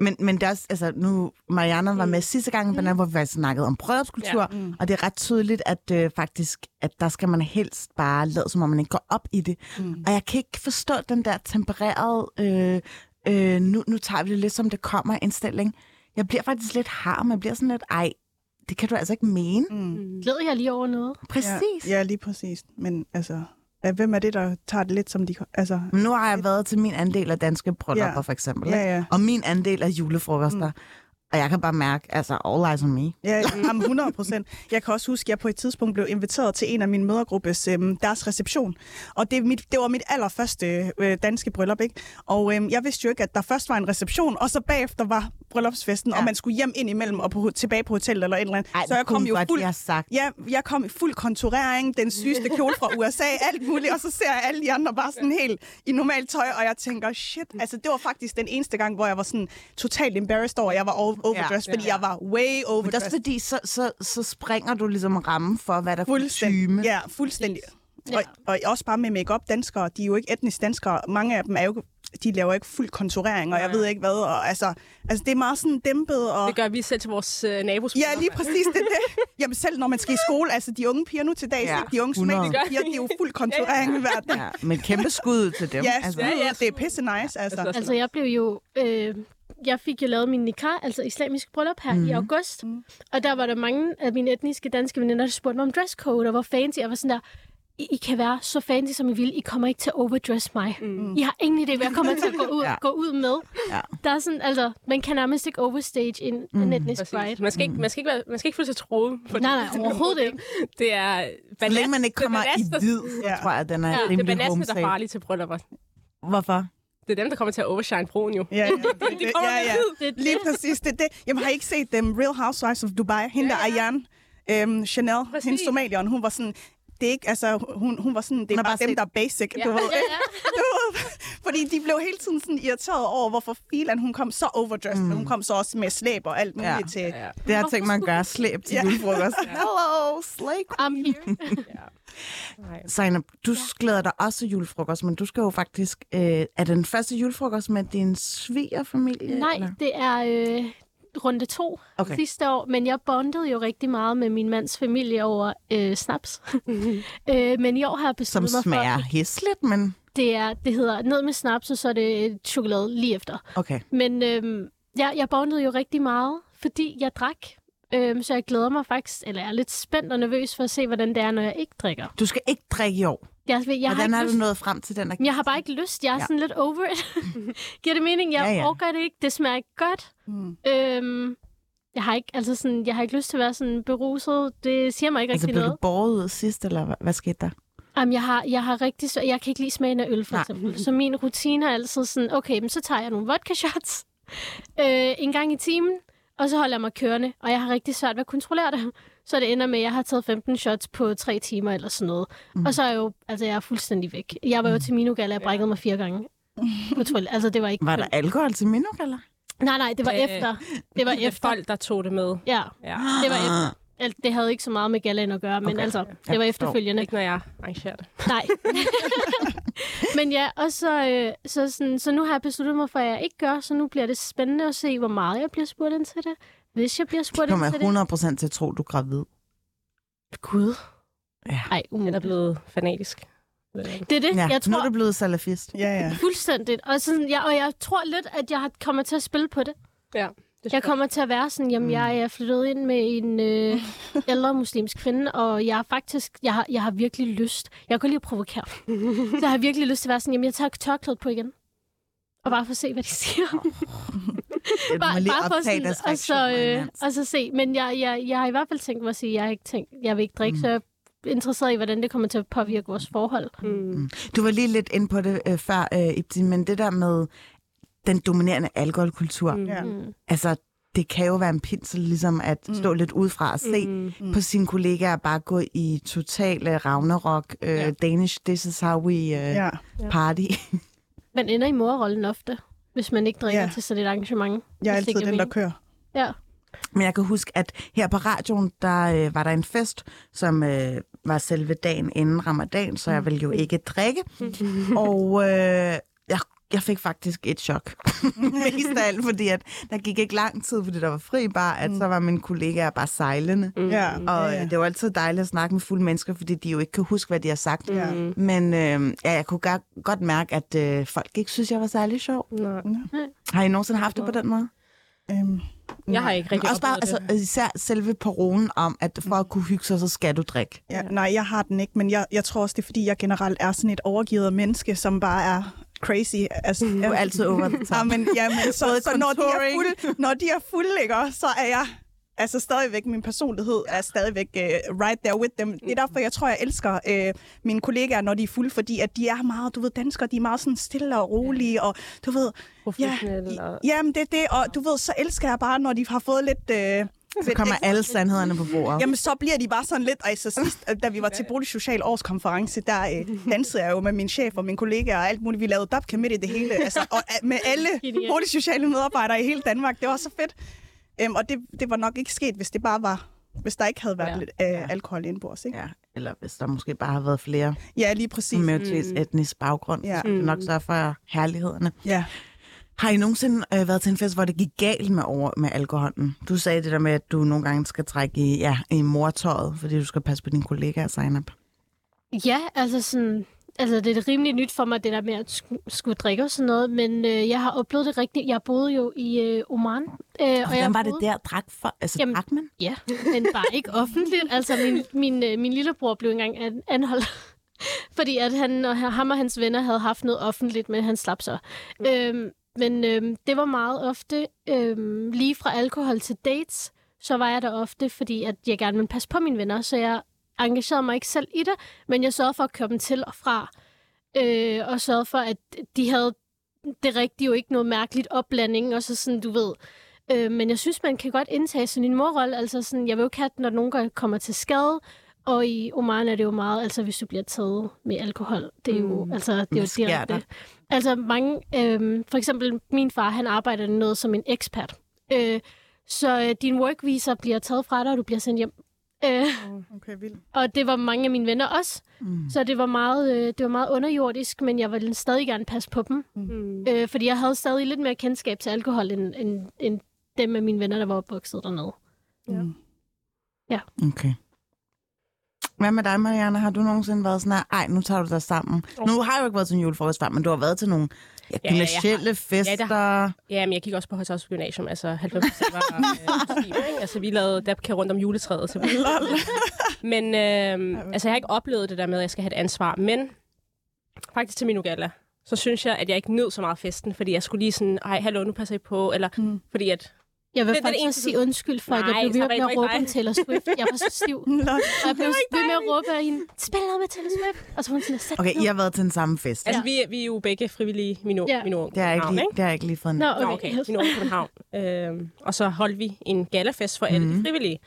Men, men det er også, altså nu, Mariana var med sidste gang, mm. hvor vi snakkede om bryllupskultur, Ja. Mm. og det er ret tydeligt, at øh, faktisk, at der skal man helst bare lade, som om man ikke går op i det. Mm. Og jeg kan ikke forstå den der tempererede, øh, øh, nu, nu tager vi det lidt som det kommer indstilling. Jeg bliver faktisk lidt harm, jeg bliver sådan lidt, ej, det kan du altså ikke mene. mm. Glæder jeg lige over noget? Præcis. Ja, ja, lige præcis. Men altså, hvem er det, der tager det lidt som de... Altså, Men nu har jeg været til min andel af danske bryllupper, Ja. for eksempel. ja, ja. Og min andel af julefrokoster. Mm. Og jeg kan bare mærke, altså, all eyes on me. Ja, jamen 100 procent. Jeg kan også huske, at jeg på et tidspunkt blev inviteret til en af mine mødergruppes, øhm, deres reception. Og det, mit, det var mit allerførste øh, danske bryllup, ikke? Og øhm, jeg vidste jo ikke, at der først var en reception, og så bagefter var bryllupsfesten, ja. Og man skulle hjem ind imellem og på, tilbage på hotellet eller et eller andet. Ej, så jeg kom jo fuld... jeg sagt. Ja, jeg kom i fuld konturering, den sygeste kjole fra USA, alt muligt, og så ser jeg alle de andre bare sådan helt i normalt tøj, og jeg tænker, shit, altså det var faktisk den eneste gang, hvor jeg var sådan totalt embarrassed over, at jeg var over- overdressed, Ja. fordi jeg var way Men det er også overdressed. fordi, så, så, så springer du ligesom rammen for, hvad der er Fuldstændig. kutume. Ja, fuldstændig. Ja. Og, og også bare med makeup danskere, de er jo ikke etnisk danskere. Mange af dem er jo, de laver ikke fuld konturering, og jeg ved ikke hvad. Og, altså, altså, det er meget sådan dæmpet. Og, Det gør vi selv til vores øh, nabos. Ja, lige præcis det, det. Jamen selv når man skal i skole, altså de unge piger nu til dags, Ja, ja, de unge 100. somaliske piger, de er jo fuld konturering hver dag. Ja, men kæmpe skud til dem. Ja, altså. ja, Ja, ja, ja. det er pisse nice, altså. Altså, Altså, jeg blev jo... Øh, jeg fik jo lavet min nikah, altså islamisk bryllup her mm. i august. Mm. Og der var der mange af mine etniske danske veninder, der spurgte mig om dresscode, og hvor fancy. Jeg var sådan der, I, I kan være så fancy, som I vil. I kommer ikke til at overdress mig. Mm. I har ingen idé, hvad jeg kommer til at gå ud, Ja. gå ud med. Ja. Der er sådan, altså, man kan nærmest ikke overstage en, mm. en etnisk Præcis. bride. Man skal, ikke, man, skal ikke være, man skal ikke føle sig troet. For Nej, nej, overhovedet ikke. Det er... Så længe man ikke kommer i banast, hvid, Ja. tror jeg, den er Ja, ja, det er Det er rimelig banasme, der er farlige til bryllupper. Hvorfor? Det er dem, der kommer til at overshine broen jo. Ja, ja, det, det, kommer ja, ja. Det er det. Lige præcis, det det. Jamen har I ikke set dem Real Housewives of Dubai? Hende Ja, der Ayan, øhm, Chanel, Præcis. hende somalieren, hun var sådan, det er ikke, altså, hun, hun var sådan, det er bare bare dem, set- der er basic, Ja. du ved. Ja, ja. Fordi de blev hele tiden sådan irriteret over, hvorfor filan hun kom så overdressed, mm. men hun kom så også med slæb og alt muligt Ja. ja. til... Ja. Det har jeg tænkt mig at gøre slæb til Ja. julefrokost. Hello, slay I'm here. Nej. Zainab, du glæder dig også til julefrokost, men du skal jo faktisk... Øh, er den første julefrokost med din svigerfamilie? Nej, eller? det er øh, runde to Okay. sidste år, men jeg bondede jo rigtig meget med min mands familie over øh, snaps. øh, men i år har jeg Som besluttet mig smager for, hæsligt, men... det, er, det hedder ned med snaps, og så er det chokolade lige efter. Okay. Men øh, jeg, jeg bondede jo rigtig meget, fordi jeg drak. Øh, så jeg glæder mig faktisk, eller jeg er lidt spændt og nervøs for at se, hvordan det er, når jeg ikke drikker. Du skal ikke drikke i år. Jeg, jeg, har Hvordan ikke er lyst, du nået frem til den? Der... jeg har bare ikke lyst. Jeg er Ja. sådan lidt over it. Giver det mening? Jeg Ja, ja, orker det ikke. Det smager ikke godt. Mm. Øhm, jeg har ikke, altså sådan, jeg har ikke lyst til at være sådan beruset. Det siger mig ikke Altså, rigtig blev du noget. båret ud sidst, eller hvad, hvad skete der? Jamen, jeg har, jeg har rigtig svært- Jeg kan ikke lide smagen af øl, for Nej. eksempel. Så min rutine er altid sådan, okay, men så tager jeg nogle vodka shots øh, en gang i timen, og så holder jeg mig kørende. Og jeg har rigtig svært ved at kontrollere det. Så det ender med, at jeg har taget 15 shots på tre timer eller sådan noget. Mm. Og så er jeg jo, altså jeg er fuldstændig væk. Jeg var jo til Minugala, jeg brækkede mig fire gange på toilet. Altså det var ikke... Var der alkohol til Minuk, eller? Nej, nej, det var Øh, efter. Det var er efter. folk, der tog det med. Ja, Ja. det var efter. Al- Det havde ikke så meget med galaen at gøre, men Okay. altså, Jeg det var efterfølgende. Ikke når jeg arrangerer det. Nej. men ja, og så, øh, så, sådan, så nu har jeg besluttet mig for, at jeg ikke gør, så nu bliver det spændende at se, hvor meget jeg bliver spurgt ind til det. Hvis jeg bliver spurgt ind kommer til det. 100% til at tro, du er gravid. Gud. Ja. Ej, Den er umuligt. blevet fanatisk. Det er det, Ja, jeg nu tror er du blevet salafist. Ja, ja. fuldstændigt. Og, sådan, jeg, og jeg tror lidt, at jeg har- kommer til at spille på det. Ja. Det Jeg kommer til at være sådan, jamen jeg er flyttet ind med en øh, ældre muslimsk kvinde, og jeg har faktisk, jeg har, jeg har virkelig lyst, jeg kan lige at provokere, så jeg har virkelig lyst til at være sådan, jamen jeg tager tørklædet på igen. Og bare for at se, hvad de siger. Det må lige optage deres og, så, øh, og så se. Men jeg, jeg, jeg har i hvert fald tænkt mig at sige, at jeg har ikke tænkt, jeg vil ikke drikke, mm. så jeg er interesseret i, hvordan det kommer til at påvirke vores forhold. Mm. Du var lige lidt inde på det øh, før, øh, Ibti, men det der med den dominerende alkoholkultur, mm. ja. Mm. altså det kan jo være en pinsel ligesom at stå lidt udefra og se Mm. mm. på sine kollegaer bare gå i totale Ragnarok, øh, Ja. Danish, this is how we øh, ja. party. Man ender i morrollen ofte, hvis man ikke drikker Ja. til sådan et arrangement. Jeg er altid den, der kører. Ja. Men jeg kan huske, at her på radioen, der øh, var der en fest, som øh, var selve dagen inden ramadan, så jeg ville jo ikke drikke. og øh, jeg, fik faktisk et chok. Mest af alt, fordi at der gik ikke lang tid, fordi der var fri bare, at så var mine kollegaer bare sejlende. Mm. Ja, Og ja, ja, det var altid dejligt at snakke med fulde mennesker, fordi de jo ikke kan huske, hvad de har sagt. Ja. Mm. Men øh, ja, jeg kunne godt, godt mærke, at øh, folk ikke synes, jeg var særlig sjov. Nej. Har I nogensinde haft det på den måde? Øhm, Jeg har ikke rigtig Også bare altså, især selve parolen om, at for at kunne hygge sig, så skal du drikke. ja, nej, jeg har den ikke, men jeg, jeg tror også, det er, fordi jeg generelt er sådan et overgivet menneske, som bare er crazy. Altså, Du er altid over the top. Ja, men, ja, men så, så når, de er fulde, når de er fulde, ikke, så er jeg altså stadigvæk, min personlighed er stadigvæk uh, right there with them. Det er derfor, jeg tror, jeg elsker uh, mine kollegaer, når de er fulde, fordi at de er meget, du ved, danskere, de er meget sådan stille og rolige, og du ved, Professionelle og... jamen det er det, og du ved, så elsker jeg bare, når de har fået lidt... Uh, Så kommer alle sandhederne på bordet. Jamen, så bliver de bare sådan lidt... Altså, sidst, øh, da vi var til Boligsocial Årskonference, der øh, dansede jeg jo med min chef og mine kollegaer og alt muligt. Vi lavede dabka midt i det hele. Altså, og øh, med alle boligsociale medarbejdere i hele Danmark. Det var så fedt. Øhm, og det, det var nok ikke sket, hvis det bare var... Hvis der ikke havde været Ja. lidt øh, alkohol indbords, ikke? Ja, eller hvis der måske bare har været flere Ja, lige præcis. med mm. etnisk baggrund. Ja. Så det nok så for herlighederne. Ja. Har I nogensinde øh, været til en fest, hvor det gik galt med, over, med alkoholen? Du sagde det der med, at du nogle gange skal trække i, ja, i mortøjet, fordi du skal passe på dine kollegaer, Zainab. Ja, altså sådan... Altså, det er rimelig nyt for mig, det der med at sk- skulle drikke og sådan noget, men øh, jeg har oplevet det rigtigt. Jeg boede jo i øh, Oman. Øh, og Og hvordan var det der? Drak, for, altså, Jamen- drak man? Ja, men bare ikke offentligt. Altså, min, min, øh, min lillebror blev engang an- anholdt, fordi at han og ham og hans venner havde haft noget offentligt, men han slap så. Mm. Øhm, men øhm, det var meget ofte, øhm, lige fra alkohol til dates, så var jeg der ofte, fordi at jeg gerne ville passe på mine venner, så jeg engagerede mig ikke selv i det, men jeg sørgede for at køre dem til og fra, øh, og sørgede for, at de havde det rigtige, jo ikke noget mærkeligt opblanding, og så sådan, du ved, Øh, men jeg synes, man kan godt indtage sådan en morrolle. Altså sådan, jeg vil jo ikke have, når nogen kommer til skade, og i Oman er det jo meget, altså hvis du bliver taget med alkohol, det er jo, Mm. altså, det er jo direkte. der? Altså mange, øhm, for eksempel min far, han arbejder noget som en ekspert. Øh, så øh, din work visa bliver taget fra dig, og du bliver sendt hjem. Øh, Okay, vildt. og det var mange af mine venner også. Mm. Så det var meget, øh, det var meget underjordisk, men jeg ville stadig gerne passe på dem. Mm. Øh, fordi jeg havde stadig lidt mere kendskab til alkohol, end, end, end dem af mine venner, der var opvokset dernede. Ja. Mm. Okay. Hvad med dig, Marianne? Har du nogensinde været sådan her, ej, nu tager du dig sammen? Nu har jeg jo ikke været til en julefrokost før, men du har været til nogle ja, Ja, ja, fester. Ja, men jeg gik også på Højs Gymnasium. Altså 90 procent var øh, muslimer, ikke? Altså vi lavede dabka rundt om juletræet. Så vi... men øh, altså jeg har ikke oplevet det der med, at jeg skal have et ansvar. Men faktisk til min gala, så synes jeg, at jeg ikke nød så meget festen, fordi jeg skulle lige sådan, ej, hallo, nu passer I på, eller Mm. fordi at, Jeg vil Det- er det faktisk eneste, sige undskyld for, at jeg Nej, blev så ved det med at råbe om Taylor Swift. Jeg var så stiv. Nå, Og jeg blev ved med at råbe af hende, spil noget med Taylor Swift. Og så hun sådan, Okay, ned." I har været til den samme fest. altså vi, vi er jo begge frivillige, min, Ja. min Det har jeg ikke lige, det har jeg ikke lige fået Nå, Nå, okay. okay. yes. Min unge København. Øhm, og så holdt vi en galafest for alle Mhm. de frivillige.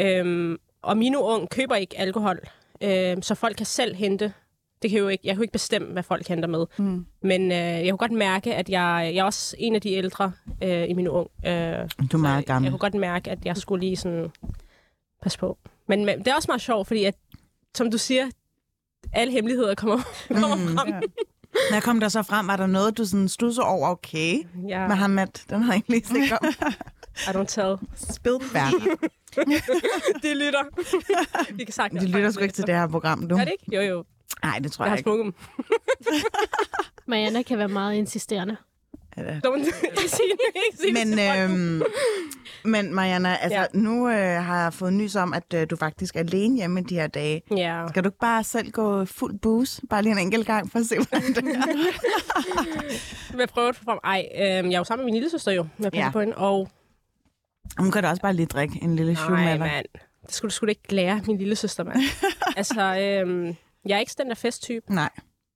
Øhm, og Mino Ung køber ikke alkohol, øhm, så folk kan selv hente. Det kan jo ikke, jeg kan jo ikke bestemme, hvad folk henter med. Mm. Men øh, jeg kunne godt mærke, at jeg, jeg er også en af de ældre øh, i min ung. Øh, Du er meget Jeg gammel. kunne godt mærke, at jeg skulle lige sådan passe på. Men, men det er også meget sjovt, fordi at, som du siger, alle hemmeligheder kommer, kommer Mm. frem. Ja. Når jeg kom der så frem, var der noget, du sådan stusser over, okay, Ja, Mohammed, den har jeg ikke lige set om. I don't tell. Spill back. det lytter. Vi kan sagtens De lytter sgu ikke til det her program, du. Er det ikke? Jo, jo. Nej, det tror Jeg jeg har ikke. Marianne kan være meget insisterende. Don't sige Men, øhm, men Marianne, altså, ja. Nu øh, har jeg fået nys om, at øh, du faktisk er alene hjemme de her dage. Ja. Skal du ikke bare selv gå fuld booze? Bare lige en enkelt gang for at se, hvordan det er. Jeg prøver det frem. Ej, øh, jeg er jo sammen med min lille søster jo, med at Ja. på hende. Og Hun kan da også bare lige drikke en lille shoe nej, mand. Det skulle du sgu da ikke lære min lille søster, mand. altså, øh, jeg er ikke sådan den der festtype, Nej.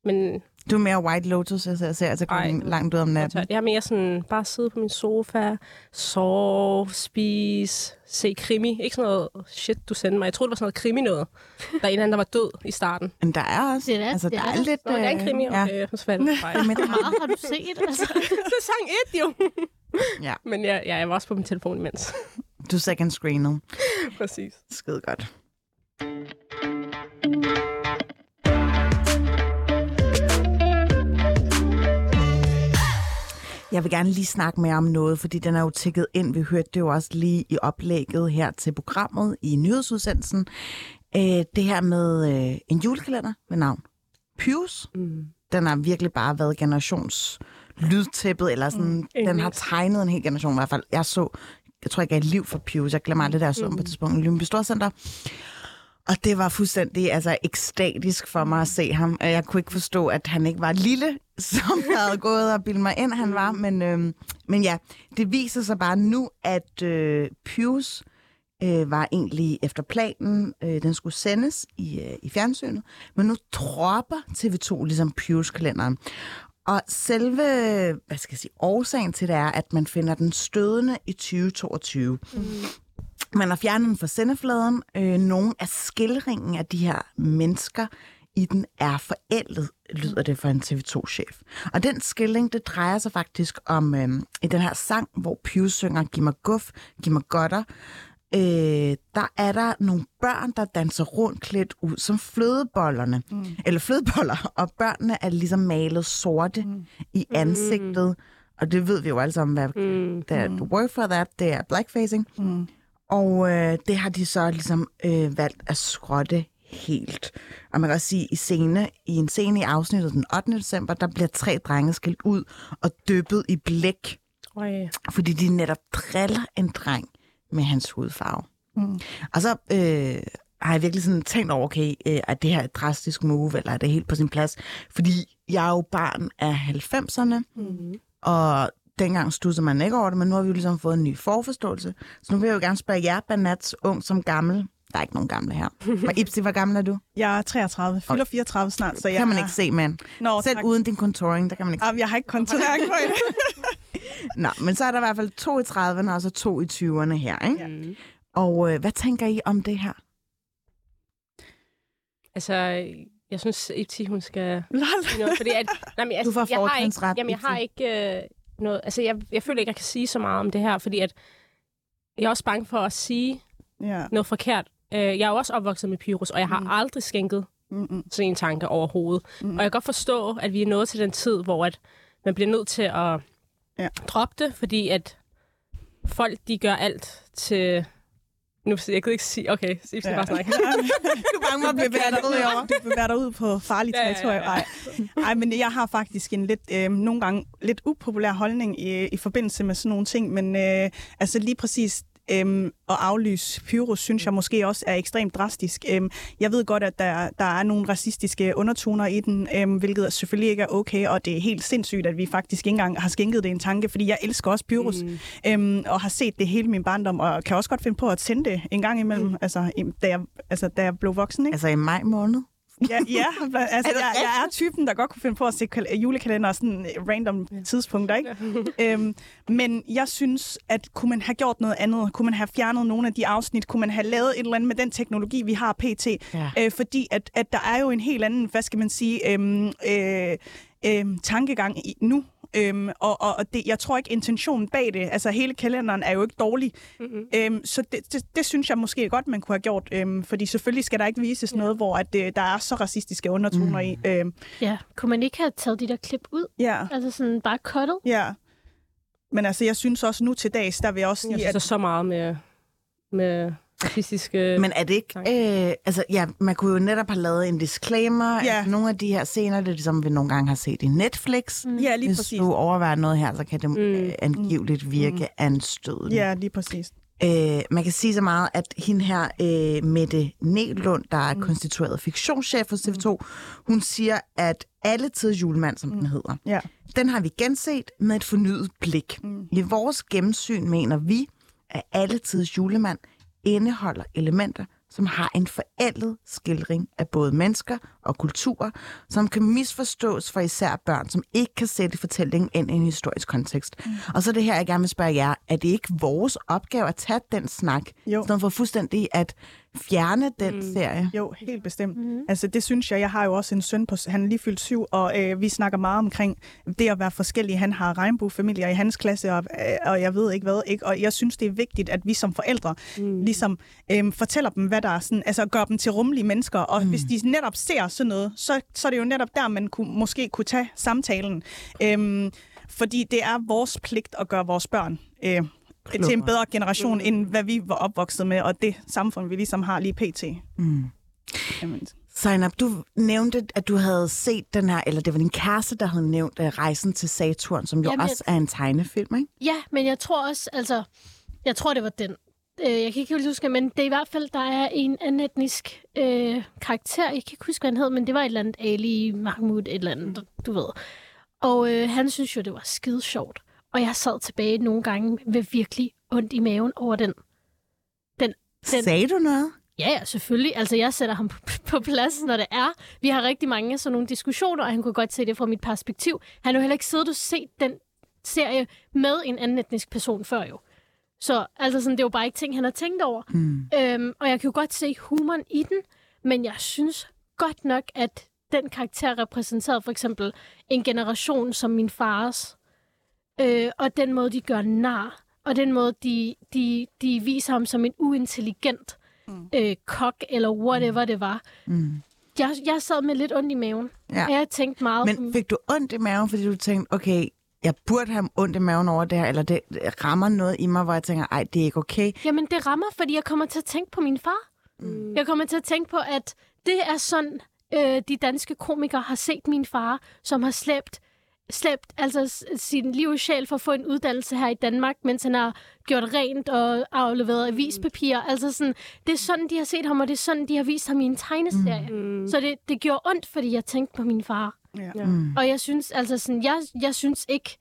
men Du er mere White Lotus, jeg ser, ser altså klokken langt ud om natten. jeg er mere sådan, bare sidde på min sofa, sove, spise, se krimi. Ikke sådan noget shit, du sendte mig. Jeg troede, det var sådan noget krimi noget. Der er en eller anden, der var død i starten. Men der er også, Det er- altså, det der er er, der. lidt... Nå, det er en krimi. øh, ja. Okay, så faldt det. Men, meget har du set? Altså, Sæson 1, jo. Ja. Men jeg, ja, jeg var også på min telefon imens. du er second screenet. Præcis. Skide godt. Jeg vil gerne lige snakke mere om noget, fordi den er jo tækket ind. Vi hørte det jo også lige i oplægget her til programmet i nyhedsudsendelsen. Øh, det her med øh, en julekalender med navn Pius. Mm. Den har virkelig bare været generations lydtæppet, eller sådan, mm, den har tegnet en hel generation i hvert fald. Jeg så, jeg tror ikke, jeg et liv for Pius. Jeg glemmer aldrig, da jeg så mm. på et tidspunkt i Lyngby Storcenter. Og det var fuldstændig altså, ekstatisk for mig at se ham. Jeg kunne ikke forstå, at han ikke var lille, som jeg havde gået og bildet mig ind, han var. Men, øhm, men ja, det viser sig bare nu, at øh, Pius øh, var egentlig efter planen. Øh, den skulle sendes i, øh, i fjernsynet. Men nu dropper TV2 ligesom Pius-kalenderen. Og selve, hvad skal jeg sige, årsagen til det er, at man finder den stødende i 2022. Man har fjernet den fra sendefladen. Øh, nogle af skildringen af de her mennesker i den er forældet, lyder det for en TV2-chef. Og den skildring, det drejer sig faktisk om øh, i den her sang, hvor Pius synger Giv mig guf, giv mig godter. Øh, der er der nogle børn, der danser rundt klædt ud som flødebollerne. Mm. Eller flødeboller, og børnene er ligesom malet sorte mm. i ansigtet. Og det ved vi jo alle sammen, hvad Mm. det er, the word for that, det er blackfacing. Mm. Og øh, det har de så ligesom øh, valgt at skrotte helt. Og man kan også sige, i, scene, i en scene i afsnittet den 8. december, der bliver tre drenge skilt ud og dyppet i blæk, Øj. fordi de netop driller en dreng med hans hudfarve. Mm. Og så øh, har jeg virkelig sådan tænkt over, okay, øh, er det her et drastisk move, eller er det helt på sin plads? Fordi jeg er jo barn af 90'erne, Mm. og dengang stussede man ikke over det, men nu har vi jo ligesom fået en ny forforståelse. Så nu vil jeg jo gerne spørge jer, Banats, ung som gammel. Der er ikke nogen gamle her. Men Ipsi, hvor gammel er du? Jeg er 33, fylder 34 snart, så Det jeg kan man er... ikke se, mand. Nå, Selv tak. uden din contouring, der kan man ikke se. Jamen, jeg har ikke kontonering på det. Nå, men så er der i hvert fald to i 30'erne, og så to i 20'erne her, ikke? Mm. Og øh, hvad tænker I om det her? Altså, jeg synes, Eti, hun skal Lol. noget, fordi at, nej, men, altså, Du får jeg har fortrinsret, ikke, jamen, jeg har ikke øh, noget, altså, jeg, jeg føler ikke, jeg kan sige så meget om det her, fordi at jeg er også bange for at sige Ja. noget forkert. Øh, jeg er også opvokset med Pyrus, og jeg har Mm. aldrig skænket Mm-mm. sådan en tanke overhovedet. Mm. Og jeg kan godt forstå, at vi er nået til den tid, hvor at man bliver nødt til at Ja. droppe det, fordi at folk, de gør alt til... Nu, jeg kan ikke sige... Okay, så skal Ja. bare snakke. Du er bange at blive kastet ud over. Du bevæger dig ud på farligt Ja, ja, ja, ja. Nej. Ej, men jeg har faktisk en lidt, øh, nogle gange lidt upopulær holdning i, i forbindelse med sådan nogle ting, men øh, altså lige præcis Øhm, at aflyse Pyrus, synes jeg måske også er ekstremt drastisk. Øhm, jeg ved godt, at der, der er nogle racistiske undertoner i den, øhm, hvilket selvfølgelig ikke er okay, og det er helt sindssygt, at vi faktisk ikke engang har skænket det en tanke, fordi jeg elsker også Pyrus, mm. øhm, og har set det hele min barndom, og kan også godt finde på at sende det en gang imellem, mm. altså, da, jeg, altså, da jeg blev voksen. Ikke? Altså i maj måned. Ja, ja altså, jeg, jeg er typen, der godt kunne finde på at se kal- julekalender sådan øh, random tidspunkter, ikke? øhm, men jeg synes, at kunne man have gjort noget andet? Kunne man have fjernet nogle af de afsnit? Kunne man have lavet et eller andet med den teknologi, vi har pt? Ja. Øh, fordi at, at der er jo en helt anden, hvad skal man sige, øhm, øh, øhm, tankegang i, nu. Øhm, og og og det, jeg tror ikke, intentionen bag det, altså hele kalenderen er jo ikke dårlig. Mm-hmm. Øhm, så det, det, det synes jeg måske godt, man kunne have gjort. Øhm, fordi selvfølgelig skal der ikke vises Ja. noget, hvor at, øh, der er så racistiske undertoner Mm. i. Øhm, Ja, kunne man ikke have taget de der klip ud? ja, Altså sådan bare cuttet? ja. Men altså, jeg synes også nu til dags, der vil jeg også Jeg sige, synes, at... så meget med, med racistiske... Men er det ikke... Øh, altså, ja, man kunne jo netop have lavet en disclaimer. Ja. Altså, nogle af de her scener, det er ligesom, vi nogle gange har set i Netflix. Mm. Ja, lige Hvis præcis. du overvejer noget her, så kan det Mm. mm. angiveligt virke mm. anstødende. Ja, lige præcis. Øh, man kan sige så meget, at hende her, øh, Mette Nelund, der er mm. konstitueret fiktionschef for TV2, hun siger, at alle tids julemand, som mm. den hedder, Ja. den har vi genset med et fornyet blik. Mm. I vores gennemsyn mener vi, at alle tids julemand indeholder elementer, som har en forældet skildring af både mennesker og kulturer, som kan misforstås for især børn, som ikke kan sætte fortællingen ind i en historisk kontekst. Mm. Og så er det her, jeg gerne vil spørge jer, er det ikke vores opgave at tage den snak, Jo. i stedet for fuldstændig at fjerne den Mm. serie? Jo, helt bestemt. Mm. Altså, det synes jeg. Jeg har jo også en søn på, han er lige fyldt syv, og øh, vi snakker meget omkring det at være forskellige. Han har regnbuefamilier i hans klasse, og, øh, og jeg ved ikke hvad. Ikke? Og jeg synes, det er vigtigt, at vi som forældre Mm. ligesom øh, fortæller dem, hvad der er sådan, altså gør dem til rummelige mennesker. Og mm. hvis de netop ser sådan noget, så, så er det jo netop der, man kunne, måske kunne tage samtalen. Øhm, fordi det er vores pligt at gøre vores børn øh, til en bedre generation, end hvad vi var opvokset med, og det samfund, vi ligesom har lige pt. Mm. Jamen, Zainab, du nævnte, at du havde set den her, eller det var din kæreste, der havde nævnt uh, Rejsen til Saturn, som jo Jamen, også er en tegnefilm, ikke? Ja, men jeg tror også, altså, jeg tror, det var den. Øh, jeg kan ikke helt huske, men det er i hvert fald, der er en anden etnisk øh, karakter. Jeg kan ikke huske, hvad han hed, men det var et eller andet Ali Mahmoud, et eller andet, du ved. Og øh, han synes jo, det var skide sjovt. Og jeg sad tilbage nogle gange med virkelig ondt i maven over den. Den- Sagde du noget? Ja, ja, selvfølgelig. Altså, jeg sætter ham på, på plads, når det er. Vi har rigtig mange af sådan nogle diskussioner, og han kunne godt se det fra mit perspektiv. Han har jo heller ikke siddet og set den serie med en anden etnisk person før jo. Så altså sådan, det er jo bare ikke ting, han har tænkt over. Hmm. Øhm, og jeg kan jo godt se humoren i den, men jeg synes godt nok, at den karakter repræsenterede for eksempel en generation som min fars. Øh, og den måde, de gør nar, og den måde, de, de, de viser ham som en uintelligent Mm. øh, kok, eller whatever det var. Mm. Jeg, jeg sad med lidt ondt i maven. Ja. Og jeg tænkte meget... Men fik du ondt i maven, fordi du tænkte, okay, jeg burde have ondt i maven over det her, eller det rammer noget i mig, hvor jeg tænker, ej, det er ikke okay. Jamen, det rammer, fordi jeg kommer til at tænke på min far. Mm. Jeg kommer til at tænke på, at det er sådan, øh, de danske komikere har set min far, som har slæbt, slæbt altså sin liv og sjæl for at få en uddannelse her i Danmark, mens han har gjort rent og afleveret avispapir. Altså sådan, det er sådan, de har set ham, og det er sådan, de har vist ham i en tegneserie. Mm. Så det, det gjorde ondt, fordi jeg tænkte på min far. Ja. Ja. Mm. Og jeg synes, altså sådan, jeg, jeg synes ikke,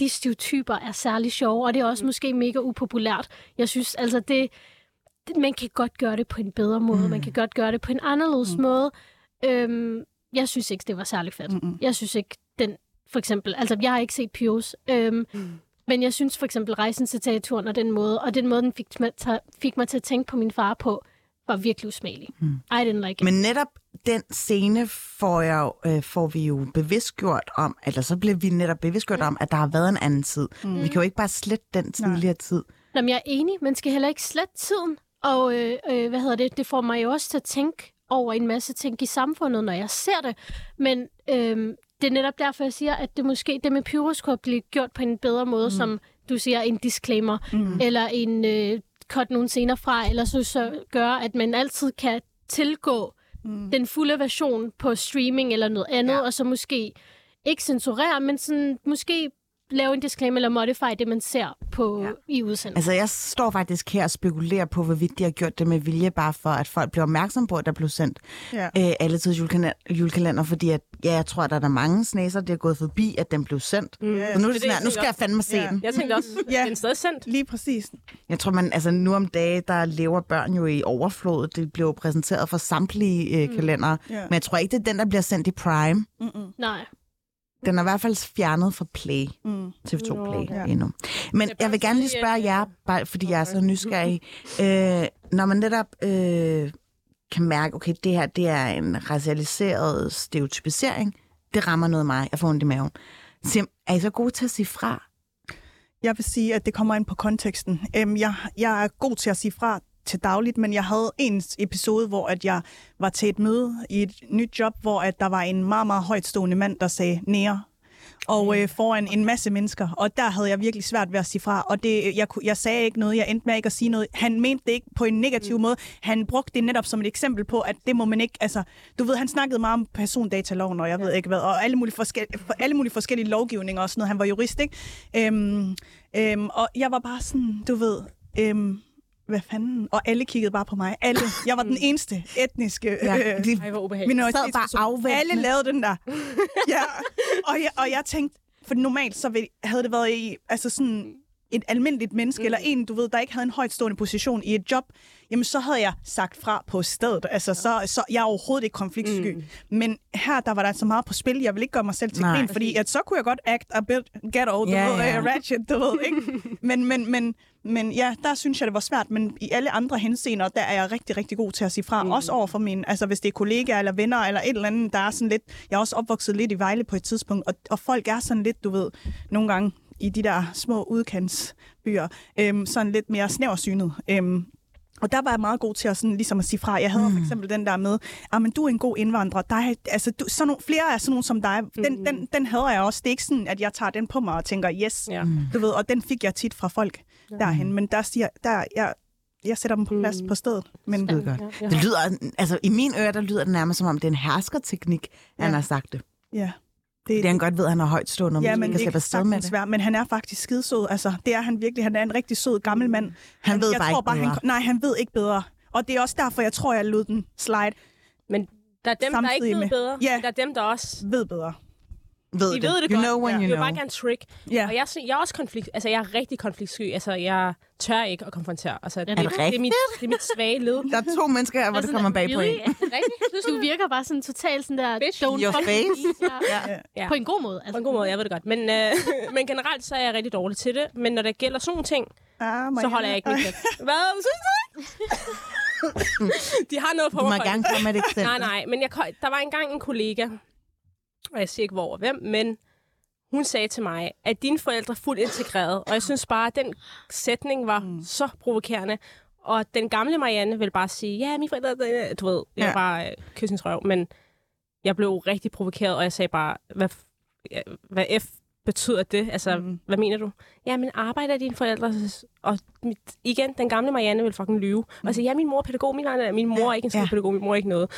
de stereotyper er særlig sjove, og det er også måske mega upopulært. Jeg synes, altså det, det man kan godt gøre det på en bedre måde, Mm. mm. man kan godt gøre det på en anderledes Mm. mm. måde. Øhm, jeg synes ikke, det var særlig fedt. Mm-mm. Jeg synes ikke, den, for eksempel, altså jeg har ikke set Pios, øhm, Mm. men jeg synes for eksempel rejsen til teaturen og den måde, og den måde, den fik, fik mig til at tænke på min far på, var virkelig usmagelig. Mm. I didn't like it. Men netop den scene får, jeg, øh, får vi jo bevidstgjort om, eller så bliver vi netop bevidstgjort om, at der har været en anden tid. Mm. Vi kan jo ikke bare slette den tidligere tid. Nå, men jeg er enig. Man skal heller ikke slette tiden. Og øh, øh, hvad hedder det? Det får mig jo også til at tænke over en masse ting i samfundet, når jeg ser det. Men øh, det er netop derfor, jeg siger, at det måske det med Pyrus kunne blive gjort på en bedre måde, mm. som du siger, en disclaimer, mm. eller en øh, cut nogle scener fra, eller så, så gøre, at man altid kan tilgå mm. den fulde version på streaming eller noget andet, ja. og så måske ikke censurere, men sådan måske lave en disclaimer eller modify det, man ser på ja. i udsendelsen. Altså, jeg står faktisk her og spekulerer på, hvorvidt de har gjort det med vilje, bare for at folk bliver opmærksom på, at der blev sendt Ja. øh, alle tids julekalender, julekalender, fordi at, ja, jeg tror, at der er der mange snæser, der er gået forbi, at den blev sendt. Mm. Så nu, er det det, sådan, jeg her, nu skal jeg fandme se Ja. den. Jeg tænkte også, Ja. den er stadig sendt. Lige præcis. Jeg tror, man, altså nu om dage, der lever børn jo i overflod. Det bliver jo præsenteret for samtlige øh, kalendere. Ja. Men jeg tror ikke, det er den, der bliver sendt i Prime. Nej. Den er i hvert fald fjernet fra Play. Mm. TV2 Nå, Play ja. endnu. Men jeg vil gerne lige spørge at- jer, bare fordi jeg er så nysgerrig. Øh, når man netop øh, kan mærke, okay, det her det er en racialiseret stereotypisering, det rammer noget af mig, jeg får ondt i maven. Sim, er I så gode til at sige fra? Jeg vil sige, at det kommer ind på konteksten. Øhm, jeg, jeg er god til at sige fra til dagligt, men jeg havde en episode, hvor at jeg var til et møde i et nyt job, hvor at der var en meget, meget højtstående mand, der sagde nære og øh, foran en masse mennesker, og der havde jeg virkelig svært ved at sige fra, og det, jeg, jeg sagde ikke noget, jeg endte med ikke at sige noget. Han mente det ikke på en negativ måde. Han brugte det netop som et eksempel på, at det må man ikke, altså, du ved, han snakkede meget om persondataloven, og jeg ved ikke hvad, og alle mulige, forskel, alle mulige forskellige lovgivninger og sådan noget. Han var jurist, ikke? Øhm, øhm, og jeg var bare sådan, du ved, øhm, hvad fanden? Og alle kiggede bare på mig. Alle. Jeg var den eneste etniske Ja, øh, sad bare. Alle lavede den der. ja. og, jeg, og jeg tænkte, for normalt så havde det været i, altså sådan et almindeligt menneske, mm. eller en, du ved, der ikke havde en højtstående position i et job, jamen så havde jeg sagt fra på stedet. Altså, så, så jeg er overhovedet ikke konfliktsky. Mm. Men her, der var der så meget på spil. Jeg vil ikke gøre mig selv til grin, fordi at så kunne jeg godt act a bit ghetto, du Ja, ved, ja. øh, ratchet, du ved, ikke? Men, men, men, men ja, der synes jeg, det var svært. Men i alle andre henseender, der er jeg rigtig, rigtig god til at sige fra. Mm. Også over for mine, altså hvis det er kollegaer eller venner eller et eller andet, der er sådan lidt... Jeg er også opvokset lidt i Vejle på et tidspunkt, og, og folk er sådan lidt, du ved, nogle gange i de der små udkantsbyer, øhm, sådan lidt mere snæversynet. Øhm, og der var jeg meget god til at, sådan, ligesom at sige fra. Jeg havde mm. for eksempel den der med, ah, men du er en god indvandrer. Der er, altså, du, sådan nogle, flere er sådan nogle som dig. Den, mm. den, den havde jeg også. Det er ikke sådan, at jeg tager den på mig og tænker, yes, Ja. du ved, og den fik jeg tit fra folk derhen. Men der siger, der, jeg, jeg sætter dem på plads Mm. på stedet. Men Skide godt. Ja, ja. Det lyder, altså i mine ører, der lyder det nærmest som om, det er en herskerteknik, ja. han Ja. har sagt det. ja, Det er han godt ved, at han er højtstående, og ja, men kan slippe afsted med det. Men han er faktisk skidesød. Altså, det er han virkelig. Han er en rigtig sød gammel mand. Han ved jeg bare tror ikke bare, bedre. han, Nej, han ved ikke bedre. Og det er også derfor, jeg tror, jeg lod den slide. Men der er dem, der ikke ved med- bedre. Ja. Der er dem, der også... Ved bedre. Ved De det. ved det you godt. know when Ja. you Jeg vil know. bare gerne trick. Ja. Og jeg, jeg er også konflikt... Altså, jeg er rigtig konfliktsky. Altså, jeg tør ikke at konfrontere. Altså, det, det det, rigtigt? er mit, det er mit svage led. Der er to mennesker her, hvor det kommer bag på en. Er det rigtigt? Synes Du virker bare sådan totalt sådan der, Bitch, don't your fuck face. me. Ja. Ja. På en god måde. Altså. På en god måde, jeg ved det godt. Men, øh, men generelt så er jeg rigtig dårlig til det. Men når det gælder sådan nogle ting, Ah, så holder jeg ikke min kæft. Hvad? Synes du? De har noget på Du må mig. gerne komme med et eksempel. Nej, nej, men jeg, der var engang en kollega, og jeg siger ikke hvor og hvem, men hun sagde til mig, at dine forældre er fuldt integreret. Og jeg synes bare, at den sætning var mm. så provokerende. Og den gamle Marianne vil bare sige, ja, mine forældre, du ved, jeg Ja. bare øh, kysse hendes røv. Men jeg blev rigtig provokeret, og jeg sagde bare, hvad, hvad F betyder det? Altså, Mm. mm. hvad mener du? Ja, men arbejder dine forældre? Og mit, igen, den gamle Marianne vil fucking lyve. Og jeg siger, ja, min mor er pædagog, min, er, min mor er ikke en Ja. pædagog, min mor er ikke noget.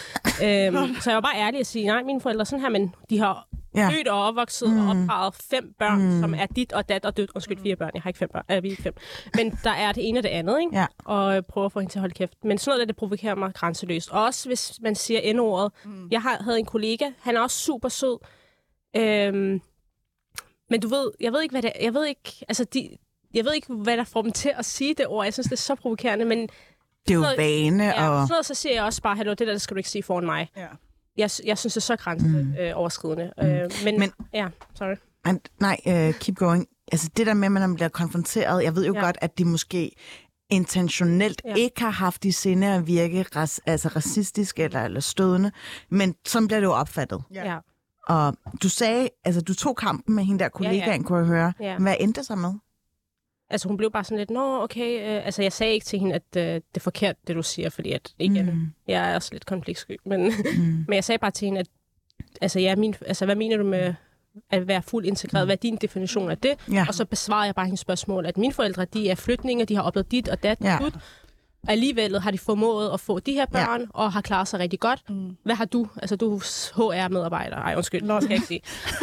øhm, så jeg var bare ærlig at sige, nej, mine forældre sådan her, men de har Ja. født og opvokset mm. og opdraget fem børn, Mm. mm. som er dit og dat og død. Undskyld, fire børn. Jeg har ikke fem børn. Øh, vi er ikke fem. Men der er det ene og det andet, ikke? Ja. Og prøver at få hende til at holde kæft. Men sådan noget, der, det provokerer mig grænseløst. Og også hvis man siger N-ordet. Mm. Jeg har, havde en kollega, han er også super sød. Øhm, men du ved, jeg ved ikke, hvad det Jeg ved ikke, altså de, jeg ved ikke, hvad der får dem til at sige det ord. Jeg synes, det er så provokerende, men Det er jo Så- vane, ja, og... sådan noget, så siger jeg også bare, hallo, det der det skal du ikke sige foran mig. Ja. Jeg, jeg synes, det er så grænseoverskridende. Øh, overskridende. øh, men, Men- men, ja, sorry. Men, nej, uh, keep going. Altså det der med, at man bliver konfronteret, jeg ved jo ja. Godt, at det måske intentionelt ja. ikke har haft i sinde at virke ras, altså racistisk eller, eller stødende, men sådan bliver det jo opfattet. Ja. Ja. Og du sagde, altså du tog kampen med hende der kollegaen, Ja, ja. kunne jeg høre. Ja. Hvad endte det så med? Altså, hun blev bare sådan lidt, nå, okay. Øh, altså, jeg sagde ikke til hende, at øh, det er forkert, det du siger, fordi at, igen, mm. jeg er også lidt konfliktsky. Men, mm. men jeg sagde bare til hende, at altså, ja, min, altså, hvad mener du med at være fuldt integreret? Hvad er din definition af det? Ja. Og så besvarede jeg bare hendes spørgsmål, at mine forældre, de er flygtninge, de har oplevet dit og dat. Ja. Ja. Alligevel har de formået at få de her børn, ja. og har klaret sig rigtig godt. Mm. Hvad har du? Altså, du er HR-medarbejder. Ej, undskyld, det skal jeg ikke sige.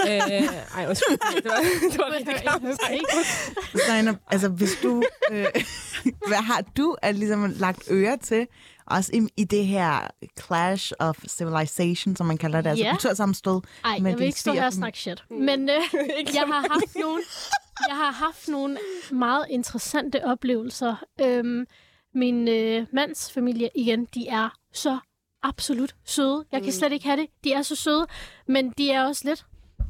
øh, ej, undskyld. Det var, det var rigtig sagt. Zainab, altså hvis du, øh, hvad har du at ligesom lagt øre til, også i, i det her clash of civilization, som man kalder det, altså Ja. kultursammenstød. Ej, med jeg vil ikke stå her og snakke shit. Men øh, jeg har haft nogle, jeg har haft nogle meget interessante oplevelser. Øhm, min øh, mands familie, igen, de er så absolut søde. Jeg kan slet ikke have det. De er så søde, men de er også lidt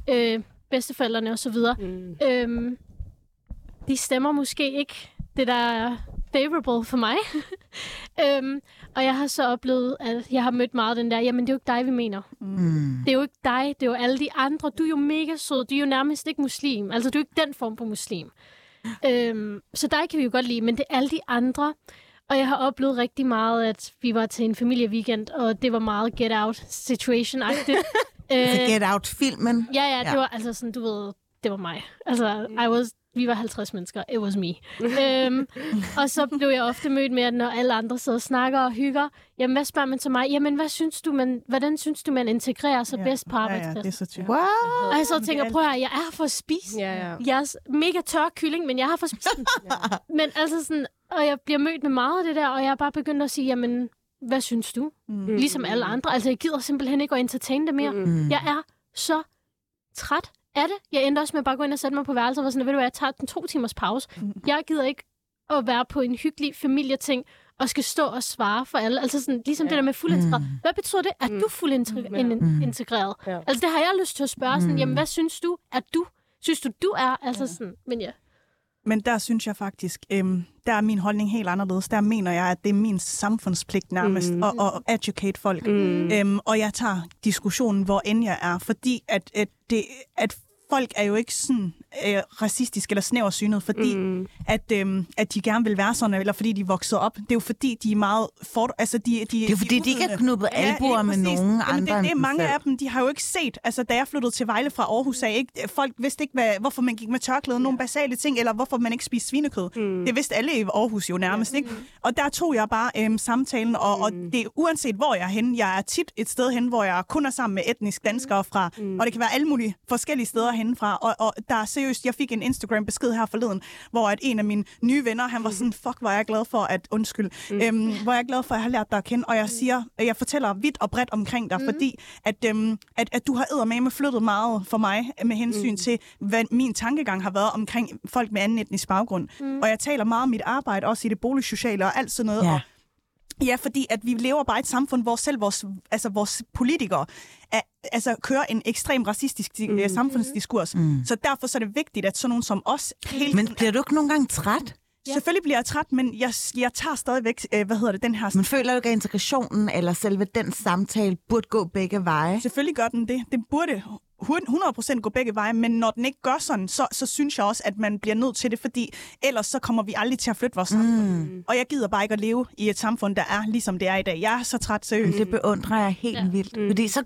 øh, bedsteforældrene og så videre. Mm. Øhm, de stemmer måske ikke det, der er favorable for mig. øhm, og jeg har så oplevet, at jeg har mødt meget den der, jamen det er jo ikke dig, vi mener. Mm. Det er jo ikke dig, det er jo alle de andre. Du er jo mega sød. Du er jo nærmest ikke muslim. Altså, du er ikke den form for muslim. Øhm, så dig kan vi jo godt lide, men det er alle de andre. Og jeg har oplevet rigtig meget, at vi var til en familieweekend, og det var meget get out situation-agtigt. Altså Øh, Get Out-filmen. Ja, ja, det Ja. var altså sådan, du ved, det var mig. Altså, I was, vi var 50 mennesker. It was me. øhm, og så blev jeg ofte mødt med, at når alle andre sidder og snakker og hygger, jamen hvad spørger man til mig? Jamen, hvad synes du, man, hvordan synes du, man integrerer sig Ja. bedst på Ja, ja, det arbejdspladsen? er så typisk. Wow. Og jeg så tænker, er prøv at høre, jeg er her for at spise. Ja, ja. Jeg er mega tør kylling, men jeg er her for at spise den. Men altså sådan, og jeg bliver mødt med meget af det der, og jeg er bare begyndt at sige, jamen, hvad synes du? Mm. Ligesom alle andre. Altså, jeg gider simpelthen ikke at entertain det mere. Mm. Jeg er så træt af det. Jeg endte også med bare at gå ind og sætte mig på værelset og var sådan, ved du hvad, jeg tager en to timers pause. Jeg gider ikke at være på en hyggelig familieting og skal stå og svare for alle. Altså sådan, ligesom ja. det der med fuld integreret. Hvad betyder det? Er du fuld integre- in- integreret? Ja. Altså det har jeg lyst til at spørge sådan, jamen hvad synes du, er du? Synes du, du er? Altså sådan, men ja. Men der synes jeg faktisk, øhm, der er min holdning helt anderledes. Der mener jeg, at det er min samfundspligt nærmest mm. at, at educate folk. Mm. Øhm, og jeg tager diskussionen, hvor end jeg er. Fordi at, at, det, at folk er jo ikke sådan øh, racistiske eller snæversynet, fordi mm. at, øhm, at de gerne vil være sådan, eller fordi de vokset op. Det er jo fordi, de er meget... For, altså, de, de, Det er fordi, de ikke har knuppet albuer med nogen Jamen, andre det, det er mange selv. af dem, de har jo ikke set... Altså, da jeg flyttede til Vejle fra Aarhus, sagde ikke, folk vidste ikke, hvad, hvorfor man gik med tørklæde, nogle basale ting, eller hvorfor man ikke spiste svinekød. Mm. Det vidste alle i Aarhus jo nærmest, ikke? Og der tog jeg bare øhm, samtalen, og, og det er uanset, hvor jeg er henne. Jeg er tit et sted hen, hvor jeg kun er sammen med etnisk danskere fra, mm. og det kan være alle mulige forskellige steder henfra. Og, og der er seriøst, jeg fik en Instagram-besked her forleden, hvor at en af mine nye venner, han var sådan, fuck, hvor er jeg glad for, at, undskyld, mm. øhm, hvor er jeg glad for, at jeg har lært dig at kende, og jeg siger, jeg fortæller vidt og bredt omkring dig, mm. fordi at, øhm, at, at du har eddermame flyttet meget for mig med hensyn mm. til, hvad min tankegang har været omkring folk med anden etnisk baggrund. Mm. Og jeg taler meget om mit arbejde, også i det boligsociale og alt sådan noget, Ja. og Ja, fordi at vi lever bare i et samfund, hvor selv vores, altså vores politikere er, altså, kører en ekstrem racistisk mm. samfundsdiskurs. Mm. Så derfor så er det vigtigt, at sådan nogen som os hele Men bliver du ikke nogle gange træt? Ja. Selvfølgelig bliver jeg træt, men jeg, jeg tager stadigvæk, øh, hvad hedder det, den her... Men føler du ikke, at integrationen eller selve den samtale burde gå begge veje? Selvfølgelig gør den det. Det burde 100% gå begge veje, men når den ikke gør sådan, så, så synes jeg også, at man bliver nødt til det, fordi ellers så kommer vi aldrig til at flytte vores samfund. Mm. Og jeg gider bare ikke at leve i et samfund, der er ligesom det er i dag. Jeg er så træt seriøst. Det beundrer jeg helt ja. vildt. Mm. Fordi så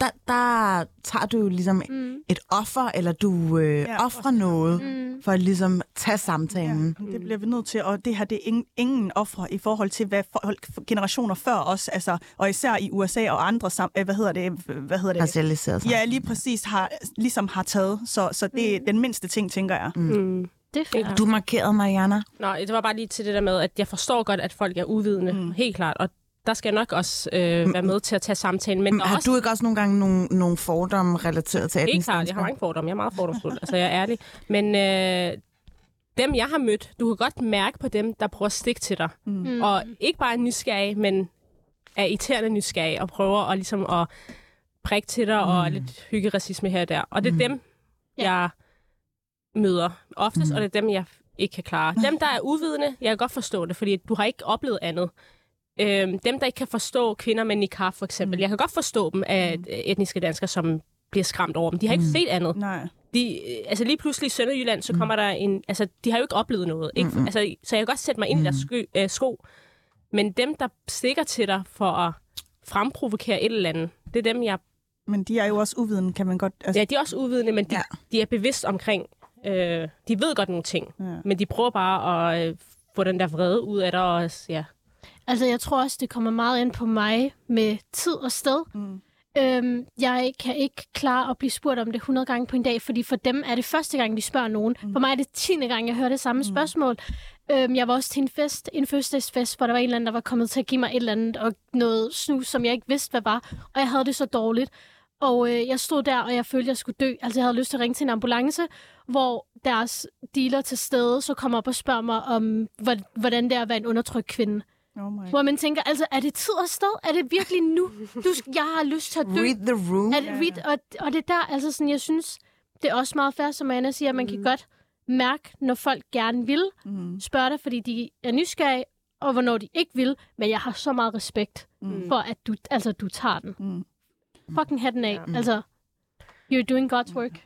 der, der tager du jo ligesom mm. et offer, eller du øh, ja, offrer noget, mm. for at ligesom tage samtalen. Ja, det bliver vi nødt til, og det her det er ingen, ingen ofre i forhold til, hvad folk, generationer før os, altså, og især i USA og andre, sam, øh, hvad hedder det, hvad hedder det? Racialiseret. Ja, lige præcis, har, ligesom har taget, så, så det er den mindste ting, tænker jeg. Mm. Det er. Du markerede, Mariana. Nå, det var bare lige til det der med, at jeg forstår godt, at folk er uvidende, mm. helt klart. Og der skal jeg nok også øh, være med til at tage samtalen. Men er Har også, du ikke også nogle gange nogle, nogle fordomme relateret til helt etnisk klart, jeg har mange fordomme. Jeg er meget fordomsfuld, altså jeg er ærlig. Men øh, dem, jeg har mødt, du kan godt mærke på dem, der prøver at stikke til dig. Mm. Og ikke bare er nysgerrige, men er irriterende nysgerrige og prøver at, ligesom at prikke til dig mm. og lidt hygge racisme her og der. Og det er dem, Ja. jeg møder oftest, mm. og det er dem, jeg ikke kan klare. Dem, der er uvidende, jeg kan godt forstå det, fordi du har ikke oplevet andet. Øhm, dem, der ikke kan forstå kvinder med niqab, for eksempel. Jeg kan godt forstå dem af mm. etniske danskere, som bliver skræmt over dem. De har ikke set andet. Nej. De, øh, altså lige pludselig i Sønderjylland, så kommer der en... Altså, de har jo ikke oplevet noget. Ikke? Mm-mm. Altså, så jeg kan godt sætte mig ind i deres sko, øh, sko. Men dem, der stikker til dig for at fremprovokere et eller andet, det er dem, jeg... Men de er jo også uviden, kan man godt... Altså, Ja, de er også uvidende, men de, ja. de er bevidst omkring... Øh, de ved godt nogle ting, Ja. men de prøver bare at øh, få den der vrede ud af dig. Og, ja. Altså, jeg tror også, det kommer meget ind på mig med tid og sted. Mm. Øhm, jeg kan ikke klare at blive spurgt om det 100 gange på en dag, fordi for dem er det første gang, de spørger nogen. Mm. For mig er det 10. gang, jeg hører det samme mm. spørgsmål. Øhm, jeg var også til en fest, en fødselsdagsfest, hvor der var en eller anden, der var kommet til at give mig et eller andet, og noget snus, som jeg ikke vidste, hvad var. Og jeg havde det så dårligt. Og øh, jeg stod der, og jeg følte, jeg skulle dø. Altså, jeg havde lyst til at ringe til en ambulance, hvor deres dealer til stede så kommer op og spørger mig om, hvor- hvordan det er at være en undertrykt kvinde. Oh my. Hvor man tænker, altså, er det tid og sted? Er det virkelig nu? Du, jeg har lyst til at dø. Read the room. Er det, read, og, og det er der, altså sådan, jeg synes, det er også meget fair, som Anna siger, at man kan godt mærke, når folk gerne vil Mm. spørge dig, fordi de er nysgerrige, og hvornår de ikke vil. Men jeg har så meget respekt Mm. for, at du, altså, du tager den. Mm. Fucking hatten af. Ja. Altså, you're doing God's work.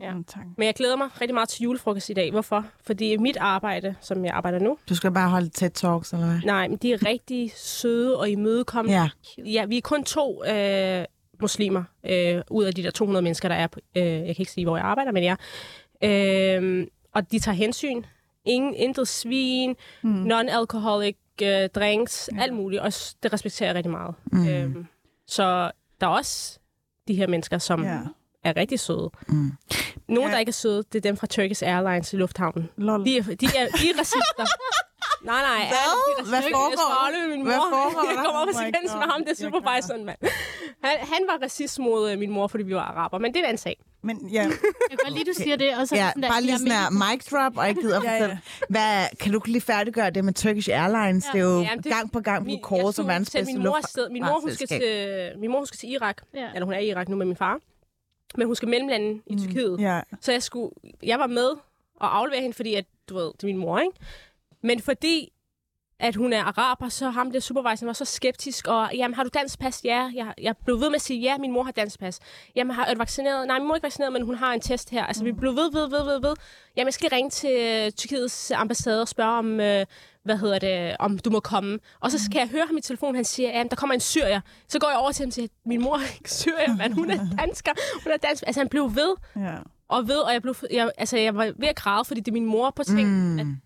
Ja. Mm, tak. Men jeg glæder mig rigtig meget til julefrokost i dag. Hvorfor? Fordi mit arbejde, som jeg arbejder nu, Du skal bare holde tæt talks, eller hvad? nej, men de er rigtig søde og imødekommende. Ja. Ja, vi er kun to øh, muslimer øh, ud af de der 200 mennesker, der er på, øh, jeg kan ikke sige, hvor jeg arbejder, men jeg. Øh, og de tager hensyn. Ingen, intet svin, Mm. non-alcoholic øh, drinks, alt muligt. Og det respekterer jeg rigtig meget. Mm. Øh, så der er også de her mennesker, som Ja. Er rigtig søde. Mm. Nogle, Ja. der ikke er søde, det er dem fra Turkish Airlines i lufthavnen. Lol. De er, de er, de er racister. Nej, nej. Hvad? er Hvad foregår Jeg der? min mor. Hvad foregår der? Jeg kommer op og Oh skændes med ham, det er supervisoren, mand. Han, han var racist mod øh, min mor, fordi vi var araber, men det er en sag. Men ja, Jeg kan godt lide, du siger det. Og så Ja, sådan der, bare lige sådan her mener- mic drop, og jeg gider Ja, ja. Hvad, kan du lige færdiggøre det med Turkish Airlines? Ja. Det er jo Jamen, det- gang på gang Min, kåret som skulle verdens sætte bedste min mor afsted. Min mor, hun skal til, min mor hun skal til Irak. Ja. Eller hun er i Irak nu med min far. Men hun skal mellemlande i Tyrkiet. ja. Så jeg, skulle, jeg var med og aflevere hende, fordi at, du ved, det er min mor, ikke? Men fordi at hun er araber, så ham der supervisoren var så skeptisk, og jamen, har du dansk pas? Ja, jeg, jeg blev ved med at sige, ja, min mor har dansk pas. Jamen, har, du vaccineret? Nej, min mor er ikke vaccineret, men hun har en test her. Altså, vi blev ved, ved, ved, ved, ved. Jamen, jeg skal ringe til øh, Tyrkiets ambassade og spørge om, øh, hvad hedder det, om du må komme. Og så skal jeg høre ham i telefon, han siger, at der kommer en syrier. Så går jeg over til ham og siger, min mor er ikke syrier, men hun er dansker. Hun er dansk. Altså, han blev ved ja. og ved, og jeg, blev, jeg, altså, jeg var ved at græde, fordi det er min mor på ting, Mm.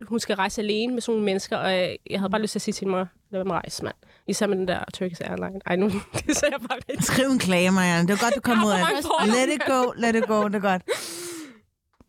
at hun skal rejse alene med sådan nogle mennesker, og jeg, jeg havde bare lyst til at sige til min mor, lad at rejse, mand. Især med den der Turkish Airline. Ej, nu det sagde jeg bare rigtig. Skriv en klage, Marianne. Det var godt, du kom ud af det. Let it go, let it go. Det er godt.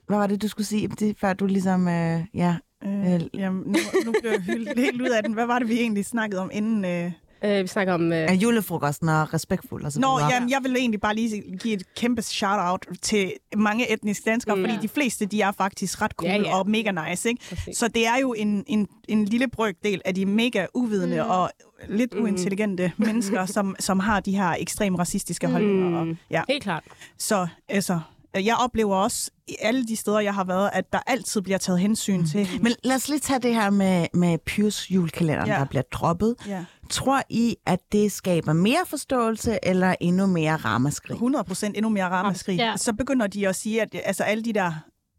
Hvad var det, du skulle sige, det, før du ligesom... Øh, ja. Øh, jamen, nu, nu bliver jeg helt ud af den. Hvad var det, vi egentlig snakkede om inden... Øh... Øh, vi snakker om... Øh, Er julefrokosten og respektfuld og så Nå, videre. jamen, jeg vil egentlig bare lige give et kæmpe shout-out til mange etniske danskere, Mm. fordi de fleste, de er faktisk ret cool Ja, ja. og mega nice, ikke? præcis. Så det er jo en, en, en lille brøkdel af de mega uvidende mm. og lidt Mm. uintelligente mennesker, som, som har de her ekstrem racistiske holdninger. Og, Mm. ja. Helt klart. Så altså, jeg oplever også i alle de steder, jeg har været, at der altid bliver taget hensyn mm. til. Men lad os lige tage det her med, med Pius julekalenderen, Ja. der bliver droppet. Ja, Tror I, at det skaber mere forståelse eller endnu mere ramaskrig? 100 procent endnu mere ramaskrig. Ja. Så begynder de at sige, at altså, alle de der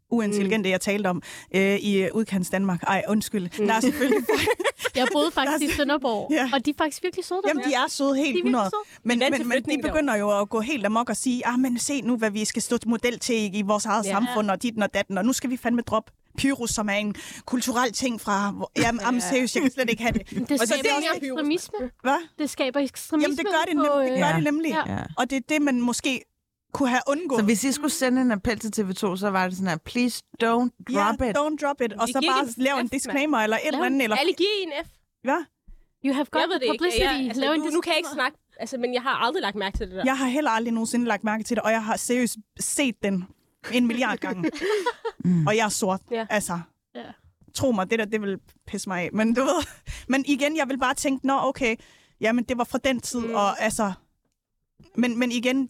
uintelligente, mm. jeg talte om øh, i udkants Danmark. Ej, undskyld. Mm. Der er selvfølgelig... Jeg boede faktisk i Sønderborg, Ja. og de er faktisk virkelig søde Jamen, de er søde helt De er virkelig 100. søde. Men, men, men de begynder jo at gå helt amok og sige, ah, men se nu, hvad vi skal stå model til i vores eget Ja. ja. samfund, og dit og datten, og nu skal vi fandme droppe Pyrus, som er en kulturel ting fra... hvor- Jamen, jamen seriøst, jeg kan slet ikke have det. Det Og så skaber det er også ekstremisme. Hvad? Det skaber ekstremisme. Jamen, det gør det, på, nem- det, øh, gør Ja. det nemlig. Ja. Ja. Og det er det, man måske kunne have undgået. Så hvis I skulle sende en appel til TV2, så var det sådan her, please don't drop it. don't drop it. Og så bare F, en disclaimer eller et Lav eller andet. Eller, giv en F. hvad? You have got Jeg ved det ikke. publicity. Jeg, altså, Lav en nu, nu kan jeg ikke snakke, altså, men jeg har aldrig lagt mærke til det der. Jeg har heller aldrig nogensinde lagt mærke til det, og jeg har seriøst set den en milliard gange. Mm. Og jeg er sort. Ja. Altså, Ja. tro mig, det der, det vil pisse mig af. Men du ved, men igen, jeg vil bare tænke, nå okay, jamen det var fra den tid, mm. og altså, men, men igen,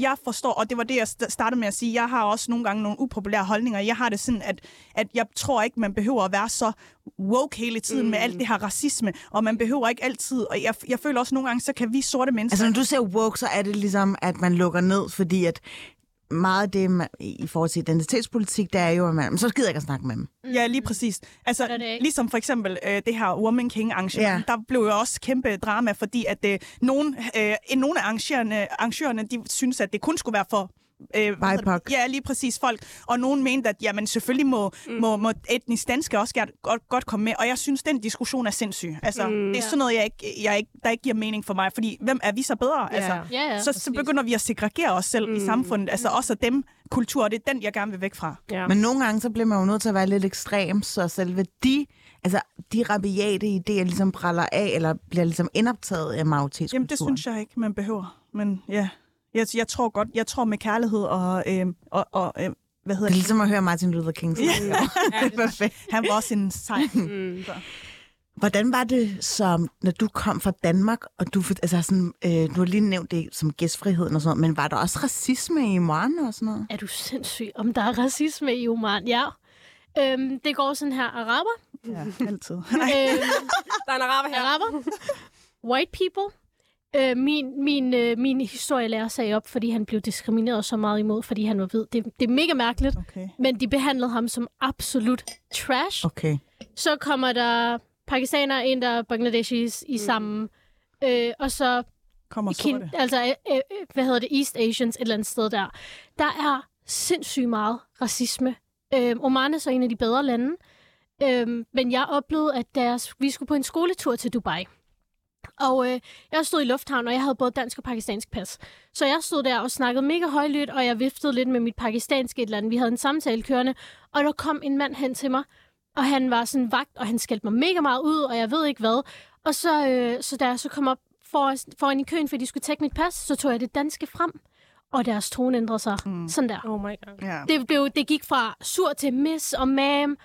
jeg forstår, og det var det, jeg st- startede med at sige, jeg har også nogle gange nogle upopulære holdninger. Jeg har det sådan, at, at jeg tror ikke, man behøver at være så woke hele tiden mm. med alt det her racisme, og man behøver ikke altid, og jeg, jeg føler også nogle gange, så kan vi sorte mennesker... Altså, når du ser woke, så er det ligesom, at man lukker ned, fordi at meget af det man, i forhold til identitetspolitik, det er jo, at man, så gider jeg ikke at snakke med dem. Ja, lige præcis. Altså, det ikke? ligesom for eksempel øh, det her Woman King arrangement, Ja. ja. der blev jo også kæmpe drama, fordi at øh, nogen, øh, nogle af arrangørerne, arrangørerne, de synes, at det kun skulle være for Øh, BIPOC. Ja, lige præcis folk. Og nogen mente, at jamen, selvfølgelig må, mm. må, må etnisk danske også godt, godt, godt komme med. Og jeg synes, den diskussion er sindssyg. Altså, mm. det er Ja. sådan noget, jeg ikke, jeg ikke, der ikke giver mening for mig. Fordi hvem er vi så bedre? Altså. Ja, ja. så, så begynder vi at segregere os selv mm. i samfundet. Altså også af dem kultur, og det er den, jeg gerne vil væk fra. Ja. Men nogle gange, så bliver man jo nødt til at være lidt ekstrem, så selve de, altså de rabiate idéer ligesom praller af, eller bliver ligesom indoptaget af majoritetskulturen. Jamen, det synes jeg ikke, man behøver. Men ja, jeg, jeg tror godt, jeg tror med kærlighed og, øh, og, og øh, hvad hedder Det er det? ligesom at høre Martin Luther King. Ja. det er perfekt. Han var også en sej. Mm. Hvordan var det, som, når du kom fra Danmark, og du, altså sådan, øh, du har lige nævnt det som gæstfriheden og sådan noget, men var der også racisme i morgen og sådan noget? Er du sindssyg, om der er racisme i Oman? Ja. Øhm, det går sådan her. Araber. Ja, altid. øhm, Der er en araber her. araber. White people. Øh, min, min, øh, min historielærer sagde op, fordi han blev diskrimineret så meget imod, fordi han var hvid. Det, det er mega mærkeligt, Okay. men de behandlede ham som absolut trash. Okay. Så kommer der pakistanere, ind der Bangladeshis i sammen. Øh, og så Kommer Kin, sorte. altså, øh, øh, hvad hedder det, East Asians, et eller andet sted der. Der er sindssygt meget racisme. Øh, Oman er så en af de bedre lande. Øh, men jeg oplevede, at deres, vi skulle på en skoletur til Dubai. Og øh, jeg stod i lufthavnen, og jeg havde både dansk og pakistansk pas. Så jeg stod der og snakkede mega højlydt, og jeg viftede lidt med mit pakistanske et eller andet. Vi havde en samtale kørende, og der kom en mand hen til mig, og han var sådan vagt, og han skældte mig mega meget ud, og jeg ved ikke hvad. Og så, øh, så da jeg så kom op for, foran i køen, fordi de skulle tjekke mit pas, så tog jeg det danske frem, og deres tone ændrede sig. Mm. Sådan der. Oh my god. Ja. Det, blev, det gik fra sur til miss og mam,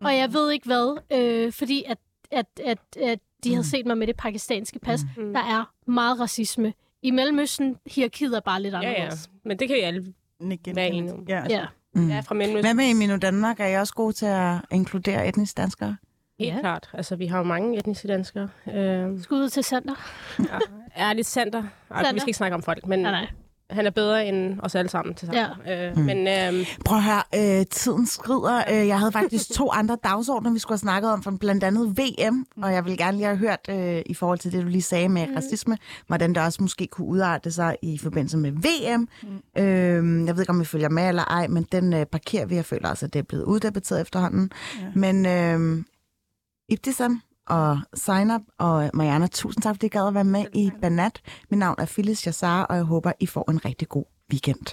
og jeg ved ikke hvad, øh, fordi at, at, at, at de havde set mig med det pakistanske pas. Mm. Der er meget racisme. I Mellemøsten, hierarkiet er bare lidt Ja, ja. anderledes. Men det kan vi alle Nikke være enige om. Ja. Ja. Mm. Ja, fra Mellemøsten. Hvad med i Mino Danmark? Er I også gode til at inkludere etnisk danskere? Helt Ja. klart. Altså, vi har jo mange etniske danskere. Øh, Skud ud til Sander. ja. Ærligt Sander. Ej, Sander. Vi skal ikke snakke om folk, men Nej, nej. Han er bedre end os alle sammen til sammen. Ja. Øh, Mm. Men øh, Prøv at høre, øh, tiden skrider. Øh, jeg havde faktisk to andre dagsordner, vi skulle have snakket om, fra blandt andet VM, og jeg vil gerne lige have hørt øh, i forhold til det, du lige sagde med racisme, hvordan det også måske kunne udarte sig i forbindelse med VM. Mm. Øh, jeg ved ikke, om vi følger med eller ej, men den øh, parkerer vi. Jeg føler også, at det er blevet uddebatteret efterhånden. Ja. Men øh, Ibtisam og Zainab og Mariana, tusind tak, fordi I gad at være med i Banat. Mit navn er Phyllis Jassar, og jeg håber, I får en rigtig god weekend.